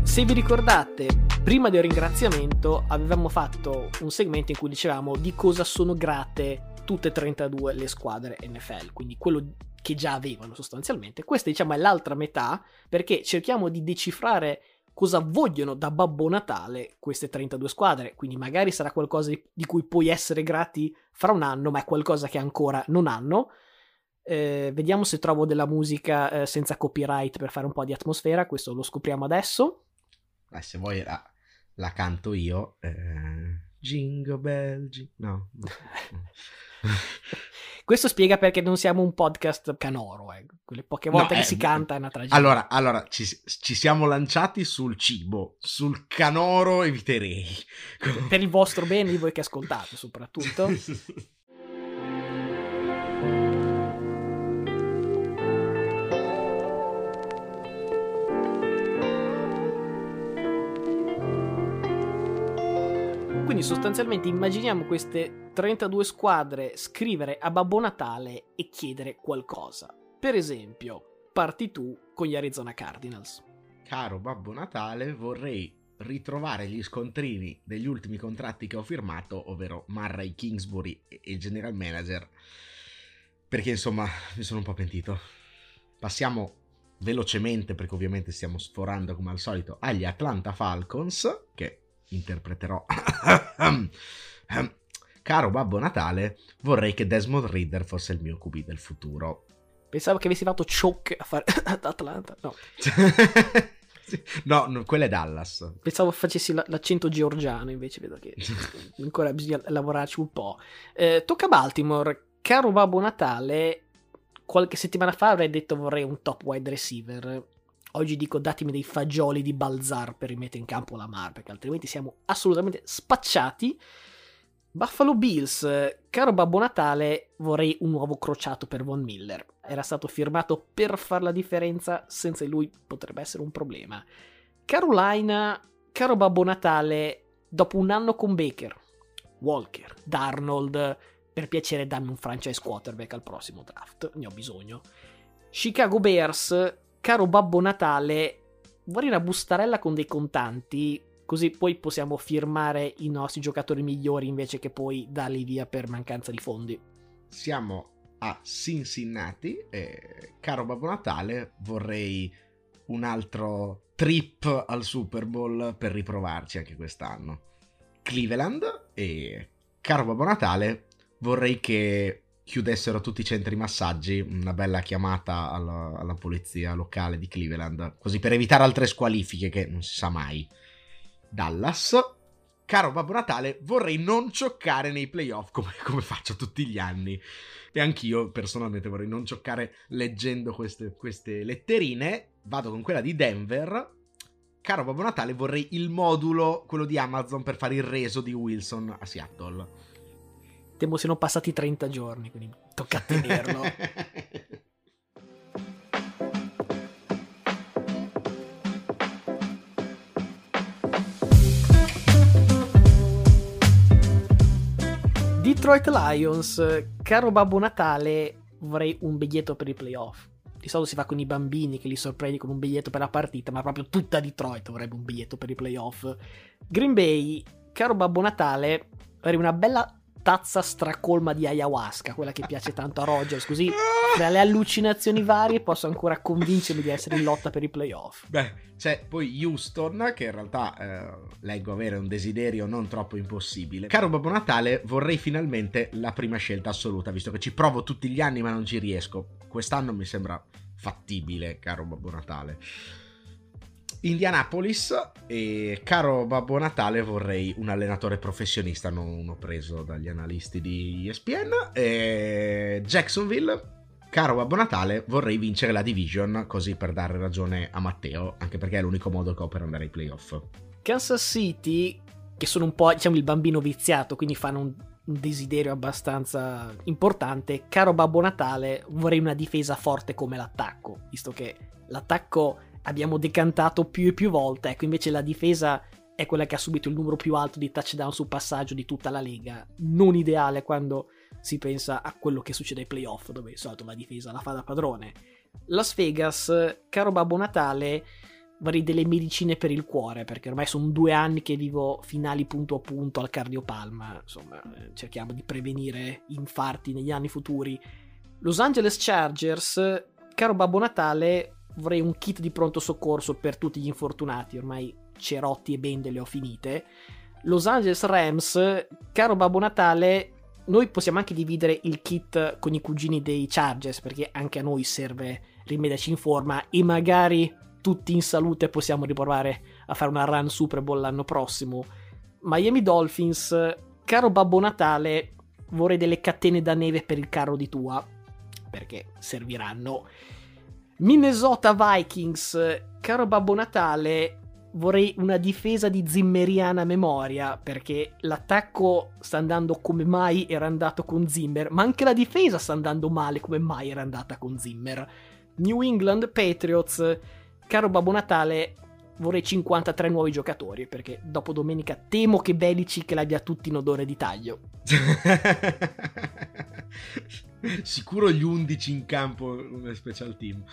[SPEAKER 2] Se vi ricordate, prima del ringraziamento avevamo fatto un segmento in cui dicevamo di cosa sono grate tutte e 32 le squadre NFL, quindi quello che già avevano sostanzialmente. Questa diciamo è l'altra metà perché cerchiamo di decifrare cosa vogliono da Babbo Natale queste 32 squadre, quindi magari sarà qualcosa di cui puoi essere grati fra un anno, ma è qualcosa che ancora non hanno. Eh, vediamo se trovo della musica eh, senza copyright per fare un po' di atmosfera, questo lo scopriamo adesso.
[SPEAKER 1] Eh, se vuoi la, la canto io. Eh, Jingle Bell, G- no.
[SPEAKER 2] Questo spiega perché non siamo un podcast canoro, eh. quelle poche volte no, che eh, si canta è una tragedia.
[SPEAKER 1] Allora, allora ci, ci, siamo lanciati sul cibo, sul canoro eviterei.
[SPEAKER 2] Per il vostro bene, di voi che ascoltate soprattutto. Quindi sostanzialmente immaginiamo queste 32 squadre scrivere a Babbo Natale e chiedere qualcosa. Per esempio, parti tu con gli Arizona Cardinals.
[SPEAKER 1] Caro Babbo Natale, vorrei ritrovare gli scontrini degli ultimi contratti che ho firmato, ovvero Murray Kingsbury e il general manager, perché insomma mi sono un po' pentito. Passiamo velocemente, perché ovviamente stiamo sforando come al solito, agli Atlanta Falcons, che interpreterò. Caro Babbo Natale, vorrei che Desmond Reader fosse il mio QB del futuro.
[SPEAKER 2] Pensavo che avessi fatto choke a fare ad Atlanta. No.
[SPEAKER 1] no, no, quella è Dallas.
[SPEAKER 2] Pensavo facessi l'accento georgiano, invece vedo che ancora bisogna lavorarci un po'. Eh, tocca a Baltimore. Caro Babbo Natale, qualche settimana fa avrei detto vorrei un top wide receiver Oggi dico datemi dei fagioli di Balzar per rimettere in campo la Mar, perché altrimenti siamo assolutamente spacciati. Buffalo Bills, caro Babbo Natale, vorrei un nuovo crociato per Von Miller. Era stato firmato per far la differenza, senza lui potrebbe essere un problema. Carolina, caro Babbo Natale, dopo un anno con Baker, Walker, Darnold, per piacere dammi un franchise quarterback al prossimo draft, ne ho bisogno. Chicago Bears, caro Babbo Natale, vorrei una bustarella con dei contanti, così poi possiamo firmare i nostri giocatori migliori invece che poi darli via per mancanza di fondi.
[SPEAKER 1] Siamo a Cincinnati e caro Babbo Natale, vorrei un altro trip al Super Bowl per riprovarci anche quest'anno. Cleveland e caro Babbo Natale, vorrei che chiudessero tutti i centri massaggi, una bella chiamata alla, alla, polizia locale di Cleveland, così per evitare altre squalifiche che non si sa mai. Dallas, caro Babbo Natale, vorrei non cioccare nei playoff come, come faccio tutti gli anni. E anch'io personalmente vorrei non cioccare leggendo queste, queste letterine. Vado con quella di Denver. Caro Babbo Natale, vorrei il modulo, quello di Amazon, per fare il reso di Wilson a Seattle.
[SPEAKER 2] Temo siano passati 30 giorni, quindi tocca tenerlo. Detroit Lions, caro Babbo Natale, vorrei un biglietto per i playoff. Di solito si fa con i bambini che li sorprendi con un biglietto per la partita, ma proprio tutta Detroit vorrebbe un biglietto per i playoff. Green Bay, caro Babbo Natale, vorrei una bella tazza stracolma di ayahuasca, quella che piace tanto a Rogers, così tra le allucinazioni varie posso ancora convincermi di essere in lotta per i playoff.
[SPEAKER 1] Beh, c'è poi Houston, che in realtà eh, leggo avere un desiderio non troppo impossibile. Caro Babbo Natale, vorrei finalmente la prima scelta assoluta, visto che ci provo tutti gli anni ma non ci riesco. Quest'anno mi sembra fattibile, caro Babbo Natale. Indianapolis e caro Babbo Natale vorrei un allenatore professionista, non uno preso dagli analisti di ESPN. E Jacksonville, caro Babbo Natale vorrei vincere la division così per dare ragione a Matteo, anche perché è l'unico modo che ho per andare ai playoff.
[SPEAKER 2] Kansas City, che sono un po' diciamo il bambino viziato, quindi fanno un, un desiderio abbastanza importante. Caro Babbo Natale vorrei una difesa forte come l'attacco, visto che l'attacco abbiamo decantato più e più volte. Ecco, invece la difesa è quella che ha subito il numero più alto di touchdown sul passaggio di tutta la lega. Non ideale quando si pensa a quello che succede ai playoff, dove di solito la difesa la fa da padrone. Las Vegas, caro Babbo Natale, vorrei delle medicine per il cuore, perché ormai sono due anni che vivo finali punto a punto al cardiopalma, insomma, eh, cerchiamo di prevenire infarti negli anni futuri. Los Angeles Chargers, caro Babbo Natale, vorrei un kit di pronto soccorso per tutti gli infortunati, ormai cerotti e bende le ho finite. Los Angeles Rams, caro Babbo Natale, noi possiamo anche dividere il kit con i cugini dei Chargers, perché anche a noi serve rimediarci in forma e magari tutti in salute possiamo riprovare a fare una run Super Bowl l'anno prossimo. Miami Dolphins, caro Babbo Natale, vorrei delle catene da neve per il carro di tua, perché serviranno. Minnesota Vikings, caro Babbo Natale, vorrei una difesa di zimmeriana memoria, perché l'attacco sta andando come mai era andato con Zimmer, ma anche la difesa sta andando male come mai era andata con Zimmer. New England Patriots, caro Babbo Natale, vorrei 53 nuovi giocatori, perché dopo domenica temo che Belichick l'abbia tutti in odore di taglio.
[SPEAKER 1] Sicuro gli 11 in campo come special team.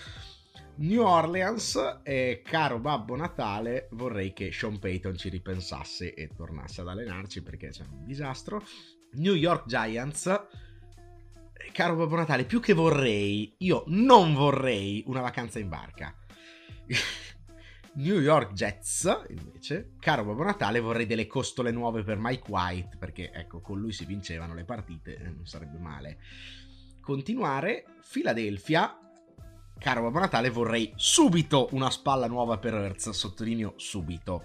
[SPEAKER 1] New Orleans, eh, caro Babbo Natale, vorrei che Sean Payton ci ripensasse e tornasse ad allenarci perché c'è un disastro. New York Giants, eh, caro Babbo Natale, più che vorrei, io non vorrei una vacanza in barca. New York Jets, invece, caro Babbo Natale, vorrei delle costole nuove per Mike White, perché ecco, con lui si vincevano le partite, eh, non sarebbe male. Continuare, Philadelphia, caro Babbo Natale, vorrei subito una spalla nuova per Hertz, sottolineo subito.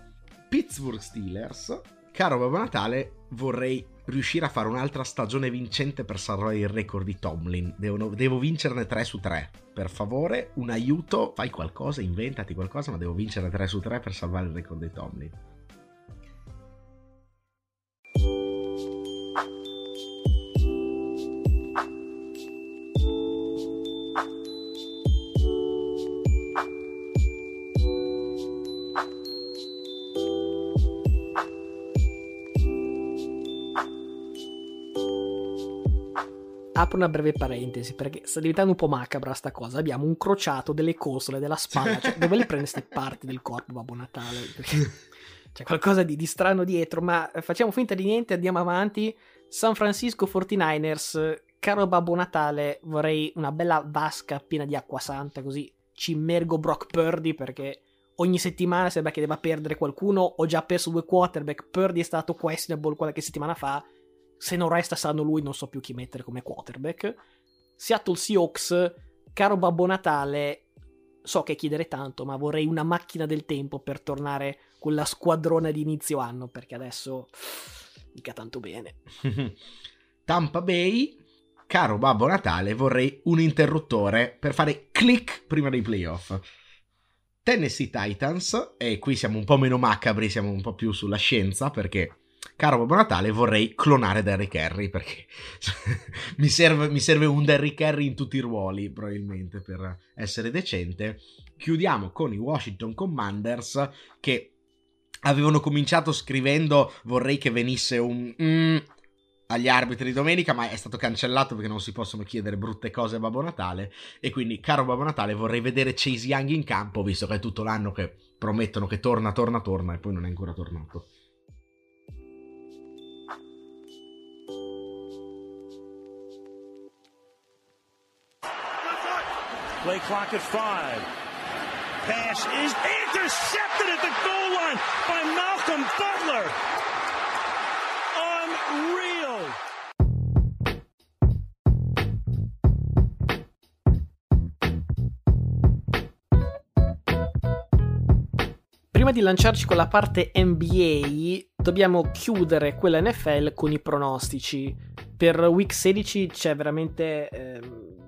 [SPEAKER 1] Pittsburgh Steelers, caro Babbo Natale, vorrei riuscire a fare un'altra stagione vincente per salvare il record di Tomlin. Devo, devo vincerne 3 su 3. Per favore, un aiuto, fai qualcosa, inventati qualcosa, ma devo vincere 3 su 3 per salvare il record di Tomlin.
[SPEAKER 2] Apro una breve parentesi perché sta diventando un po' macabra sta cosa. Abbiamo un crociato delle costole, della spalla, cioè dove le prende queste parti del corpo Babbo Natale? Perché c'è qualcosa di, di, strano dietro, ma facciamo finta di niente, andiamo avanti. San Francisco 49ers, caro Babbo Natale, vorrei una bella vasca piena di acqua santa così ci immergo Brock Purdy perché ogni settimana sembra che debba perdere qualcuno. Ho già perso due quarterback. Purdy è stato questionable qualche settimana fa se non resta sano lui non so più chi mettere come quarterback. Seattle Seahawks, caro Babbo Natale, so che chiedere tanto, ma vorrei una macchina del tempo per tornare con la squadrona di inizio anno, perché adesso mica tanto bene.
[SPEAKER 1] Tampa Bay, caro Babbo Natale, vorrei un interruttore per fare click prima dei playoff. Tennessee Titans, e qui siamo un po' meno macabri, siamo un po' più sulla scienza, perché caro Babbo Natale, vorrei clonare Derrick Henry perché mi, serve, mi, serve, un Derrick Henry in tutti i ruoli, probabilmente, per essere decente. Chiudiamo con i Washington Commanders che avevano cominciato scrivendo vorrei che venisse un... Mm, agli arbitri domenica, ma è stato cancellato perché non si possono chiedere brutte cose a Babbo Natale. E quindi, caro Babbo Natale, vorrei vedere Chase Young in campo, visto che è tutto l'anno che promettono che torna, torna, torna, e poi non è ancora tornato. Play clock at five. Pass is intercepted at the goal line by Malcolm Butler. Unreal.
[SPEAKER 2] Prima di lanciarci con la parte NBA, dobbiamo chiudere quella NFL con i pronostici. Per week 16 c'è veramente. Ehm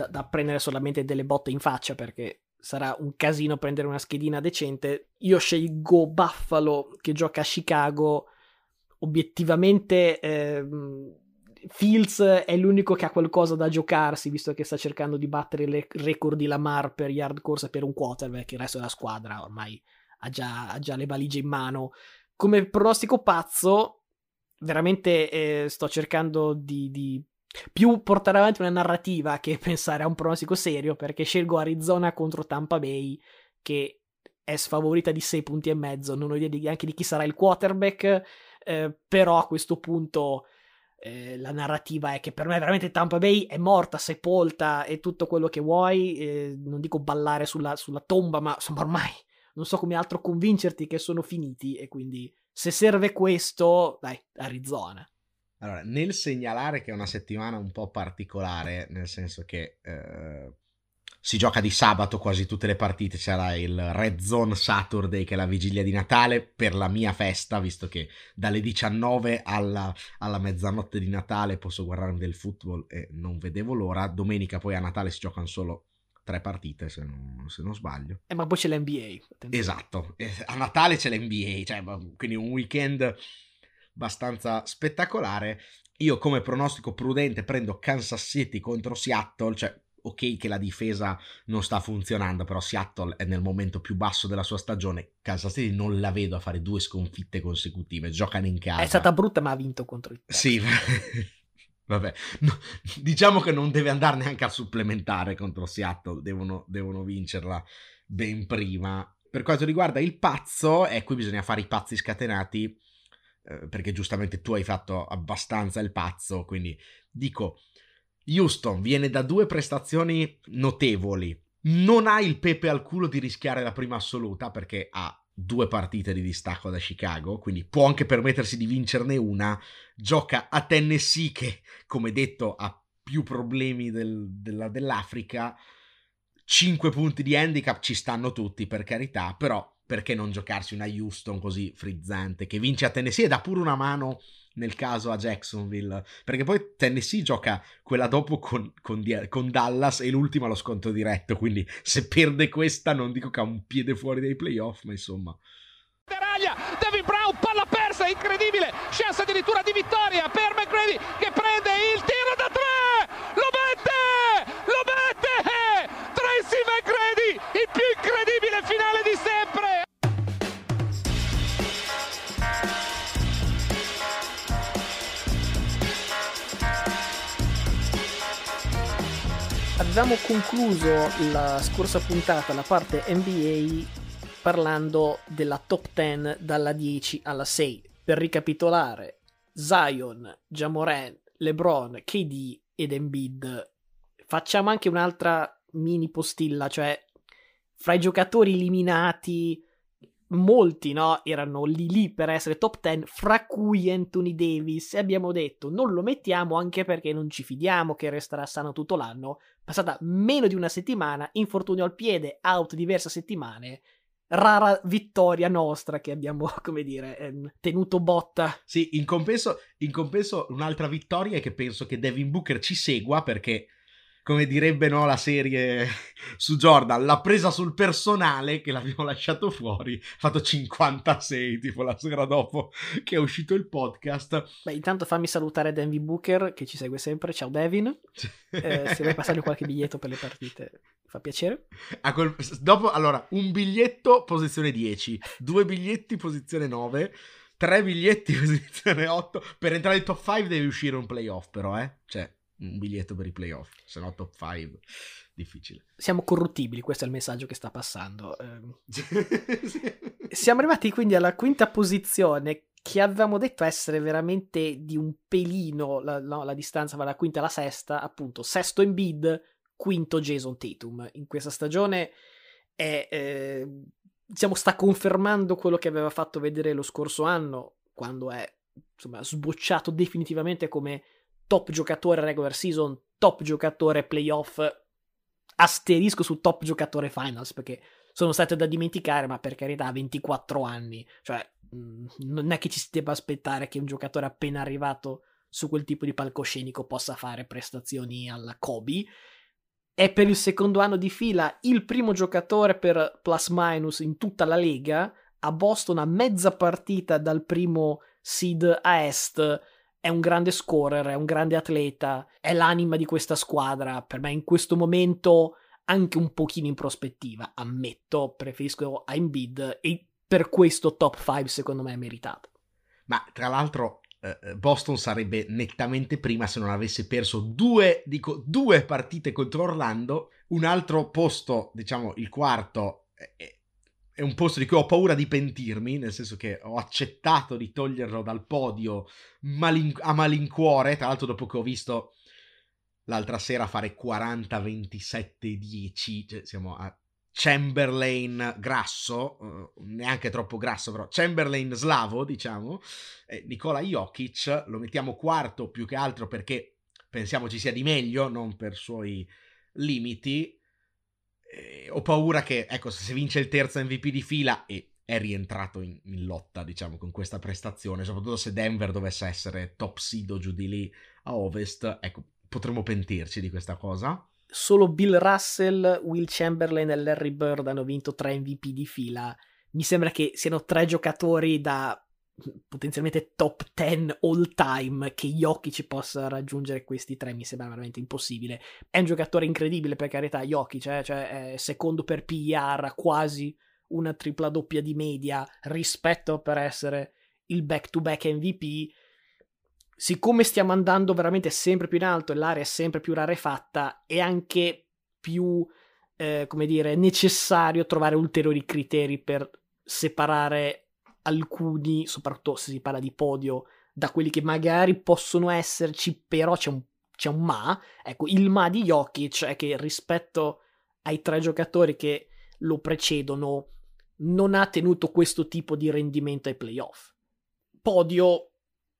[SPEAKER 2] da, da prendere solamente delle botte in faccia perché sarà un casino prendere una schedina decente. Io scelgo Buffalo che gioca a Chicago. Obiettivamente, ehm, Fields è l'unico che ha qualcosa da giocarsi, visto che sta cercando di battere il record di Lamar per yard corsa per un quarterback. Il resto della squadra ormai ha già, ha già le valigie in mano. Come pronostico pazzo, veramente eh, sto cercando di, di più portare avanti una narrativa che pensare a un pronostico serio perché scelgo Arizona contro Tampa Bay che è sfavorita di 6 punti e mezzo, non ho idea neanche di chi sarà il quarterback, eh, però a questo punto eh, la narrativa è che per me veramente Tampa Bay è morta, sepolta e tutto quello che vuoi, eh, non dico ballare sulla, sulla tomba, ma insomma ormai non so come altro convincerti che sono finiti. E quindi se serve questo, dai, Arizona.
[SPEAKER 1] Allora, nel segnalare che è una settimana un po' particolare, nel senso che eh, si gioca di sabato quasi tutte le partite, c'era il Red Zone Saturday che è la vigilia di Natale per la mia festa, visto che dalle 19 alla, alla mezzanotte di Natale posso guardarmi del football e non vedevo l'ora. Domenica poi a Natale si giocano solo tre partite se non, se non sbaglio.
[SPEAKER 2] Eh, ma poi c'è l'NBA.
[SPEAKER 1] Attenzione. Esatto, a Natale c'è l'NBA, cioè, quindi un weekend abbastanza spettacolare. Io come pronostico prudente prendo Kansas City contro Seattle, cioè ok che la difesa non sta funzionando, però Seattle è nel momento più basso della sua stagione. Kansas City non la vedo a fare due sconfitte consecutive, giocano in casa.
[SPEAKER 2] È stata brutta, ma ha vinto contro il
[SPEAKER 1] Texas. Sì, vabbè. No, diciamo che non deve andare neanche a supplementare contro Seattle, devono, devono vincerla ben prima. Per quanto riguarda il pazzo, e qui bisogna fare i pazzi scatenati, eh, perché giustamente tu hai fatto abbastanza il pazzo, quindi dico Houston viene da due prestazioni notevoli. Non ha il pepe al culo di rischiare la prima assoluta perché ha due partite di distacco da Chicago, quindi può anche permettersi di vincerne una. Gioca a Tennessee che, come detto, ha più problemi del, della, dell'Africa. 5 punti di handicap ci stanno tutti, per carità, però perché non giocarsi una Houston così frizzante che vince a Tennessee e dà pure una mano nel caso a Jacksonville, perché poi Tennessee gioca quella dopo con, con, con Dallas e l'ultima lo sconto diretto, quindi se perde questa non dico che ha un piede fuori dai playoff, ma insomma...
[SPEAKER 3] Devin Brown, palla persa, incredibile, chance addirittura di vittoria per McGrady che prende il tiro da tre,
[SPEAKER 2] avevamo concluso la scorsa puntata, la parte NBA, parlando della top 10 dalla 10 alla 6. Per ricapitolare, Zion, Jamoran, LeBron, KD ed Embiid. Facciamo anche un'altra mini postilla, cioè fra i giocatori eliminati molti no, erano lì lì per essere top 10, fra cui Anthony Davis. E abbiamo detto non lo mettiamo anche perché non ci fidiamo che resterà sano tutto l'anno. Passata meno di una settimana, infortunio al piede, out diverse settimane. Rara vittoria nostra che abbiamo, come dire, ehm, tenuto botta.
[SPEAKER 1] Sì, in compenso, in compenso un'altra vittoria è che penso che Devin Booker ci segua perché come direbbe no, la serie su Jordan, l'ha presa sul personale che l'abbiamo lasciato fuori, ha fatto 56 tipo la sera dopo che è uscito il podcast.
[SPEAKER 2] Beh, intanto fammi salutare Devin Booker che ci segue sempre, ciao Devin, eh, se vuoi passargli qualche biglietto per le partite fa piacere.
[SPEAKER 1] Quel, dopo, allora, un biglietto posizione 10, due biglietti posizione 9, tre biglietti posizione 8, per entrare in top 5 devi uscire un playoff però, eh, cioè un biglietto per i playoff, se no top 5 difficile.
[SPEAKER 2] Siamo corruttibili, questo è il messaggio che sta passando. Ehm, siamo arrivati quindi alla quinta posizione che avevamo detto essere veramente di un pelino, la, no, la distanza va dalla quinta alla sesta, appunto, sesto in bid, quinto Jason Tatum. In questa stagione è, eh, diciamo, sta confermando quello che aveva fatto vedere lo scorso anno, quando è insomma, sbocciato definitivamente come top giocatore regular season, top giocatore playoff, asterisco su top giocatore finals perché sono state da dimenticare, ma per carità, a 24 anni, cioè mh, non è che ci si debba aspettare che un giocatore appena arrivato su quel tipo di palcoscenico possa fare prestazioni alla Kobe. È per il secondo anno di fila il primo giocatore per plus minus in tutta la lega. A Boston a mezza partita dal primo seed a est è un grande scorer, è un grande atleta, è l'anima di questa squadra. Per me in questo momento anche un pochino in prospettiva, ammetto, preferisco a Embiid e per questo top 5 secondo me è meritato.
[SPEAKER 1] Ma tra l'altro eh, eh, Boston sarebbe nettamente prima se non avesse perso due, dico, due partite contro Orlando, un altro posto, diciamo il quarto, è, un posto di cui ho paura di pentirmi, nel senso che ho accettato di toglierlo dal podio malin- a malincuore, tra l'altro dopo che ho visto l'altra sera fare 40-27-10, cioè siamo a Chamberlain grasso, uh, neanche troppo grasso però, Chamberlain slavo diciamo, eh, Nicola Jokic lo mettiamo quarto più che altro perché pensiamo ci sia di meglio, non per suoi limiti, eh, ho paura che, ecco, se vince il terzo MVP di fila e è rientrato in, in, lotta, diciamo, con questa prestazione, soprattutto se Denver dovesse essere top seed o giù di lì a ovest, ecco, potremmo pentirci di questa cosa.
[SPEAKER 2] Solo Bill Russell, Will Chamberlain e Larry Bird hanno vinto tre MVP di fila. Mi sembra che siano tre giocatori da potenzialmente top 10 all time che Jokic possa raggiungere questi tre mi sembra veramente impossibile è un giocatore incredibile per carità Jokic eh? cioè è secondo per PIR quasi una tripla doppia di media rispetto per essere il back to back MVP siccome stiamo andando veramente sempre più in alto e l'area è sempre più rarefatta è anche più eh, come dire necessario trovare ulteriori criteri per separare alcuni, soprattutto se si parla di podio, da quelli che magari possono esserci, però c'è un, c'è un ma. Ecco, il ma di Jokic è che rispetto ai tre giocatori che lo precedono, non ha tenuto questo tipo di rendimento ai playoff. Podio,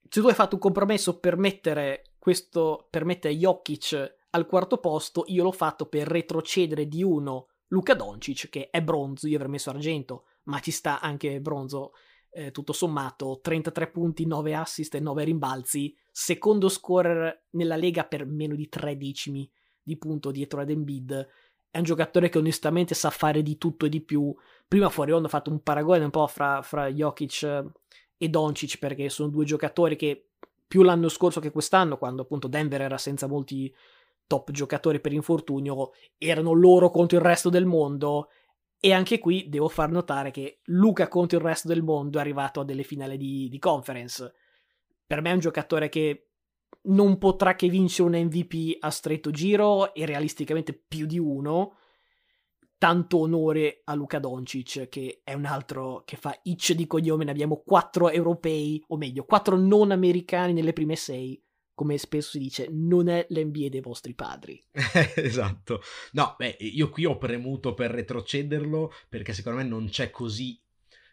[SPEAKER 2] se tu hai fatto un compromesso per mettere questo, per mettere Jokic al quarto posto, io l'ho fatto per retrocedere di uno Luca Doncic, che è bronzo, io avrei messo argento, ma ci sta anche bronzo eh, tutto sommato 33 punti, 9 assist e 9 rimbalzi, secondo scorer nella Lega per meno di 3 decimi di punto dietro ad Embiid. È un giocatore che onestamente sa fare di tutto e di più. Prima fuori onda ho fatto un paragone un po' fra, fra Jokic e Doncic perché sono due giocatori che più l'anno scorso che quest'anno, quando appunto Denver era senza molti top giocatori per infortunio, erano loro contro il resto del mondo e anche qui devo far notare che Luca contro il resto del mondo è arrivato a delle finali di, di conference. Per me è un giocatore che non potrà che vincere un MVP a stretto giro e realisticamente più di uno. Tanto onore a Luca Doncic, che è un altro che fa itch di cognome. Ne abbiamo quattro europei, o meglio, quattro non americani nelle prime sei come spesso si dice, non è l'NBA dei vostri padri.
[SPEAKER 1] esatto. No, beh, io qui ho premuto per retrocederlo perché secondo me non c'è così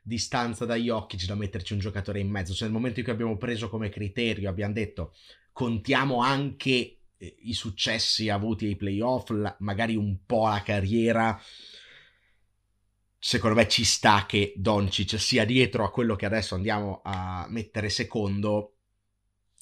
[SPEAKER 1] distanza da Jokic da metterci un giocatore in mezzo. Cioè, nel momento in cui abbiamo preso come criterio, abbiamo detto, contiamo anche eh, i successi avuti ai playoff, la, magari un po' la carriera. Secondo me ci sta che Doncic sia dietro a quello che adesso andiamo a mettere secondo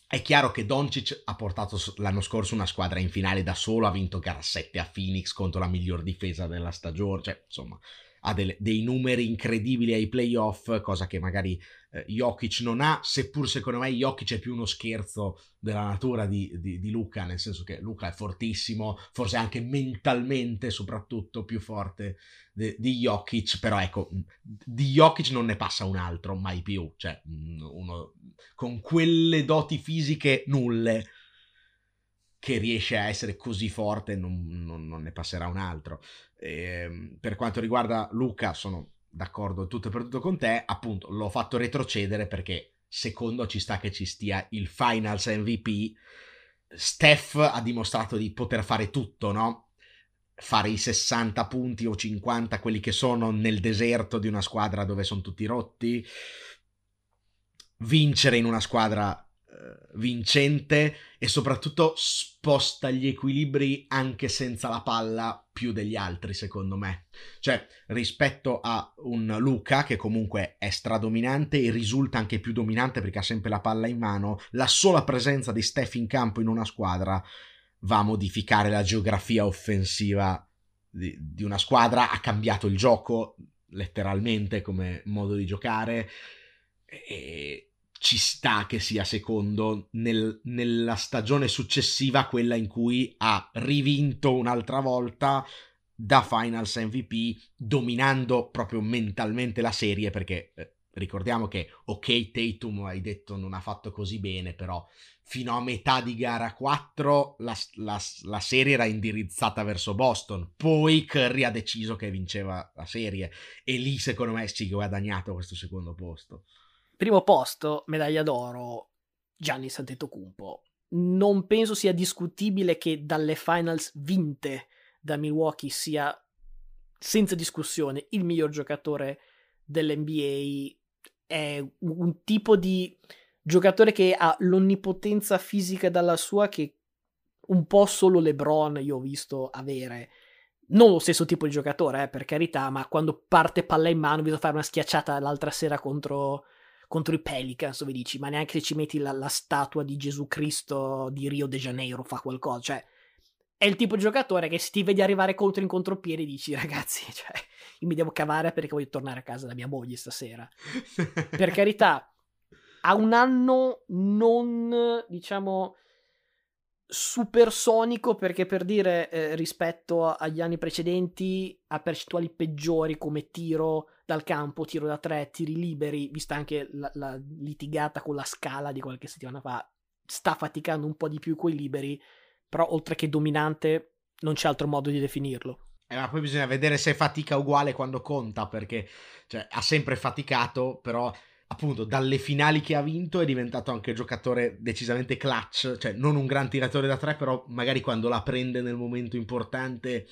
[SPEAKER 1] è chiaro che Doncic ha portato l'anno scorso una squadra in finale da solo, ha vinto gara 7 a Phoenix contro la miglior difesa della stagione, cioè insomma ha delle, dei numeri incredibili ai playoff, cosa che magari eh, Jokic non ha, seppur secondo me Jokic è più uno scherzo della natura di, di, di, Luca, nel senso che Luca è fortissimo, forse anche mentalmente soprattutto più forte de, di Jokic, però ecco, di Jokic non ne passa un altro, mai più, cioè uno con quelle doti fisiche nulle che riesce a essere così forte non, non, non ne passerà un altro. E, ehm, per quanto riguarda Luca, sono d'accordo tutto e per tutto con te, appunto l'ho fatto retrocedere perché secondo ci sta che ci stia il Finals MVP. Steph ha dimostrato di poter fare tutto, no? Fare i 60 punti o 50, quelli che sono nel deserto di una squadra dove sono tutti rotti, vincere in una squadra vincente e soprattutto sposta gli equilibri anche senza la palla più degli altri secondo me. Cioè rispetto a un Luca che comunque è stradominante e risulta anche più dominante perché ha sempre la palla in mano la sola presenza di Steph in campo in una squadra va a modificare la geografia offensiva di, di una squadra ha cambiato il gioco letteralmente come modo di giocare e ci sta che sia secondo nel, nella stagione successiva quella in cui ha rivinto un'altra volta da Finals MVP dominando proprio mentalmente la serie perché eh, ricordiamo che ok Tatum hai detto non ha fatto così bene, però fino a metà di gara 4 la, la, la, serie era indirizzata verso Boston, poi Curry ha deciso che vinceva la serie e lì secondo me si è guadagnato questo secondo posto.
[SPEAKER 2] Primo posto, medaglia d'oro, Gianni Santetocumpo. Non penso sia discutibile che dalle finals vinte da Milwaukee sia senza discussione il miglior giocatore dell'NBA. È un tipo di giocatore che ha l'onnipotenza fisica dalla sua che un po' solo LeBron io ho visto avere. Non lo stesso tipo di giocatore, eh, per carità, ma quando parte palla in mano, visto fare una schiacciata l'altra sera contro, contro i Pelicans, dove dici, ma neanche se ci metti la, la, statua di Gesù Cristo di Rio de Janeiro fa qualcosa. Cioè, è il tipo di giocatore che se ti vedi arrivare contro in contropiede dici, ragazzi, cioè, io mi devo cavare perché voglio tornare a casa da mia moglie stasera. per carità, a un anno non, diciamo, supersonico perché per dire eh, rispetto agli anni precedenti ha percentuali peggiori come tiro dal campo, tiro da tre, tiri liberi, vista anche la, la litigata con la scala di qualche settimana fa, sta faticando un po' di più coi liberi, però oltre che dominante non c'è altro modo di definirlo.
[SPEAKER 1] Eh, ma poi bisogna vedere se fatica uguale quando conta, perché cioè, ha sempre faticato, però appunto dalle finali che ha vinto è diventato anche giocatore decisamente clutch, cioè non un gran tiratore da tre, però magari quando la prende nel momento importante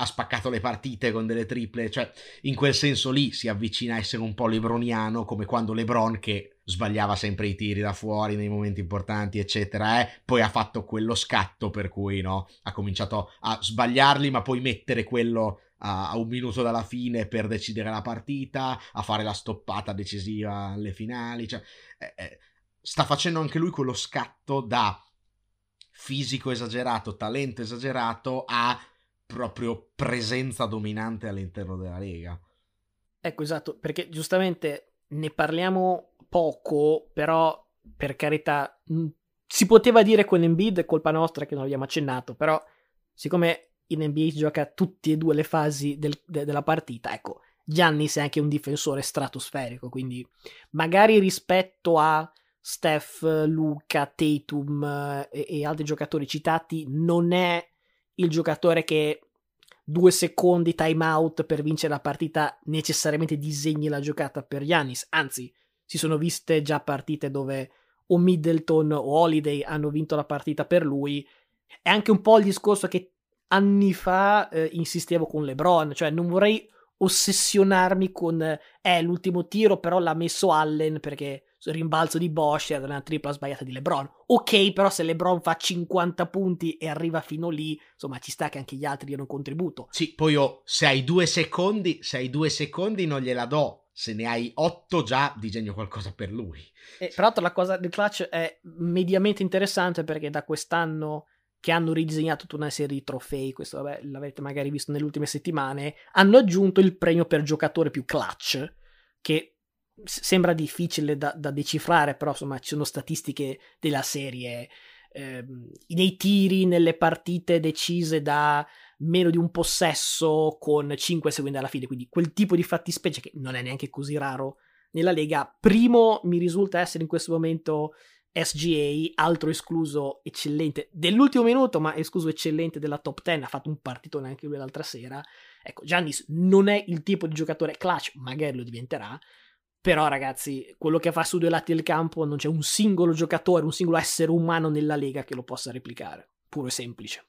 [SPEAKER 1] ha spaccato le partite con delle triple, cioè in quel senso lì si avvicina a essere un po' lebroniano, come quando Lebron che sbagliava sempre i tiri da fuori nei momenti importanti, eccetera, eh? poi ha fatto quello scatto per cui no, ha cominciato a sbagliarli, ma poi mettere quello a, a, un minuto dalla fine per decidere la partita, a fare la stoppata decisiva alle finali. Cioè, eh, eh, sta facendo anche lui quello scatto da fisico esagerato, talento esagerato a proprio presenza dominante all'interno della Lega.
[SPEAKER 2] Ecco, esatto, perché giustamente ne parliamo poco, però per carità si poteva dire con Embiid è colpa nostra che non abbiamo accennato, però siccome in NBA gioca tutte e due le fasi del, de, della partita. Ecco, Giannis è anche un difensore stratosferico, quindi magari rispetto a Steph, Luca, Tatum eh, e, e altri giocatori citati non è il giocatore che due secondi time out per vincere la partita necessariamente disegni la giocata per Giannis, anzi si sono viste già partite dove o Middleton o Holiday hanno vinto la partita per lui. È anche un po' il discorso che anni fa eh, insistevo con LeBron, cioè non vorrei ossessionarmi con eh, l'ultimo tiro però l'ha messo Allen perché rimbalzo di Bosch era una tripla sbagliata di LeBron. Ok, però se LeBron fa 50 punti e arriva fino lì, insomma, ci sta che anche gli altri diano un contributo.
[SPEAKER 1] Sì, poi oh, se hai due secondi, se hai due secondi non gliela do. Se ne hai otto già disegno qualcosa per lui.
[SPEAKER 2] E, peraltro la cosa del clutch è mediamente interessante perché da quest'anno che hanno ridisegnato tutta una serie di trofei, questo vabbè, l'avete magari visto nelle ultime settimane, hanno aggiunto il premio per giocatore più clutch, che sembra difficile da, da decifrare, però insomma ci sono statistiche della serie. Eh, nei tiri, nelle partite decise da meno di un possesso con 5 secondi alla fine, quindi quel tipo di fattispecie che non è neanche così raro nella Lega. Primo mi risulta essere in questo momento SGA, altro escluso eccellente dell'ultimo minuto, ma escluso eccellente della top 10, ha fatto un partitone anche lui l'altra sera. Ecco, Giannis non è il tipo di giocatore clutch, magari lo diventerà, però ragazzi, quello che fa su due lati del campo non c'è un singolo giocatore, un singolo essere umano nella Lega che lo possa replicare, puro e semplice.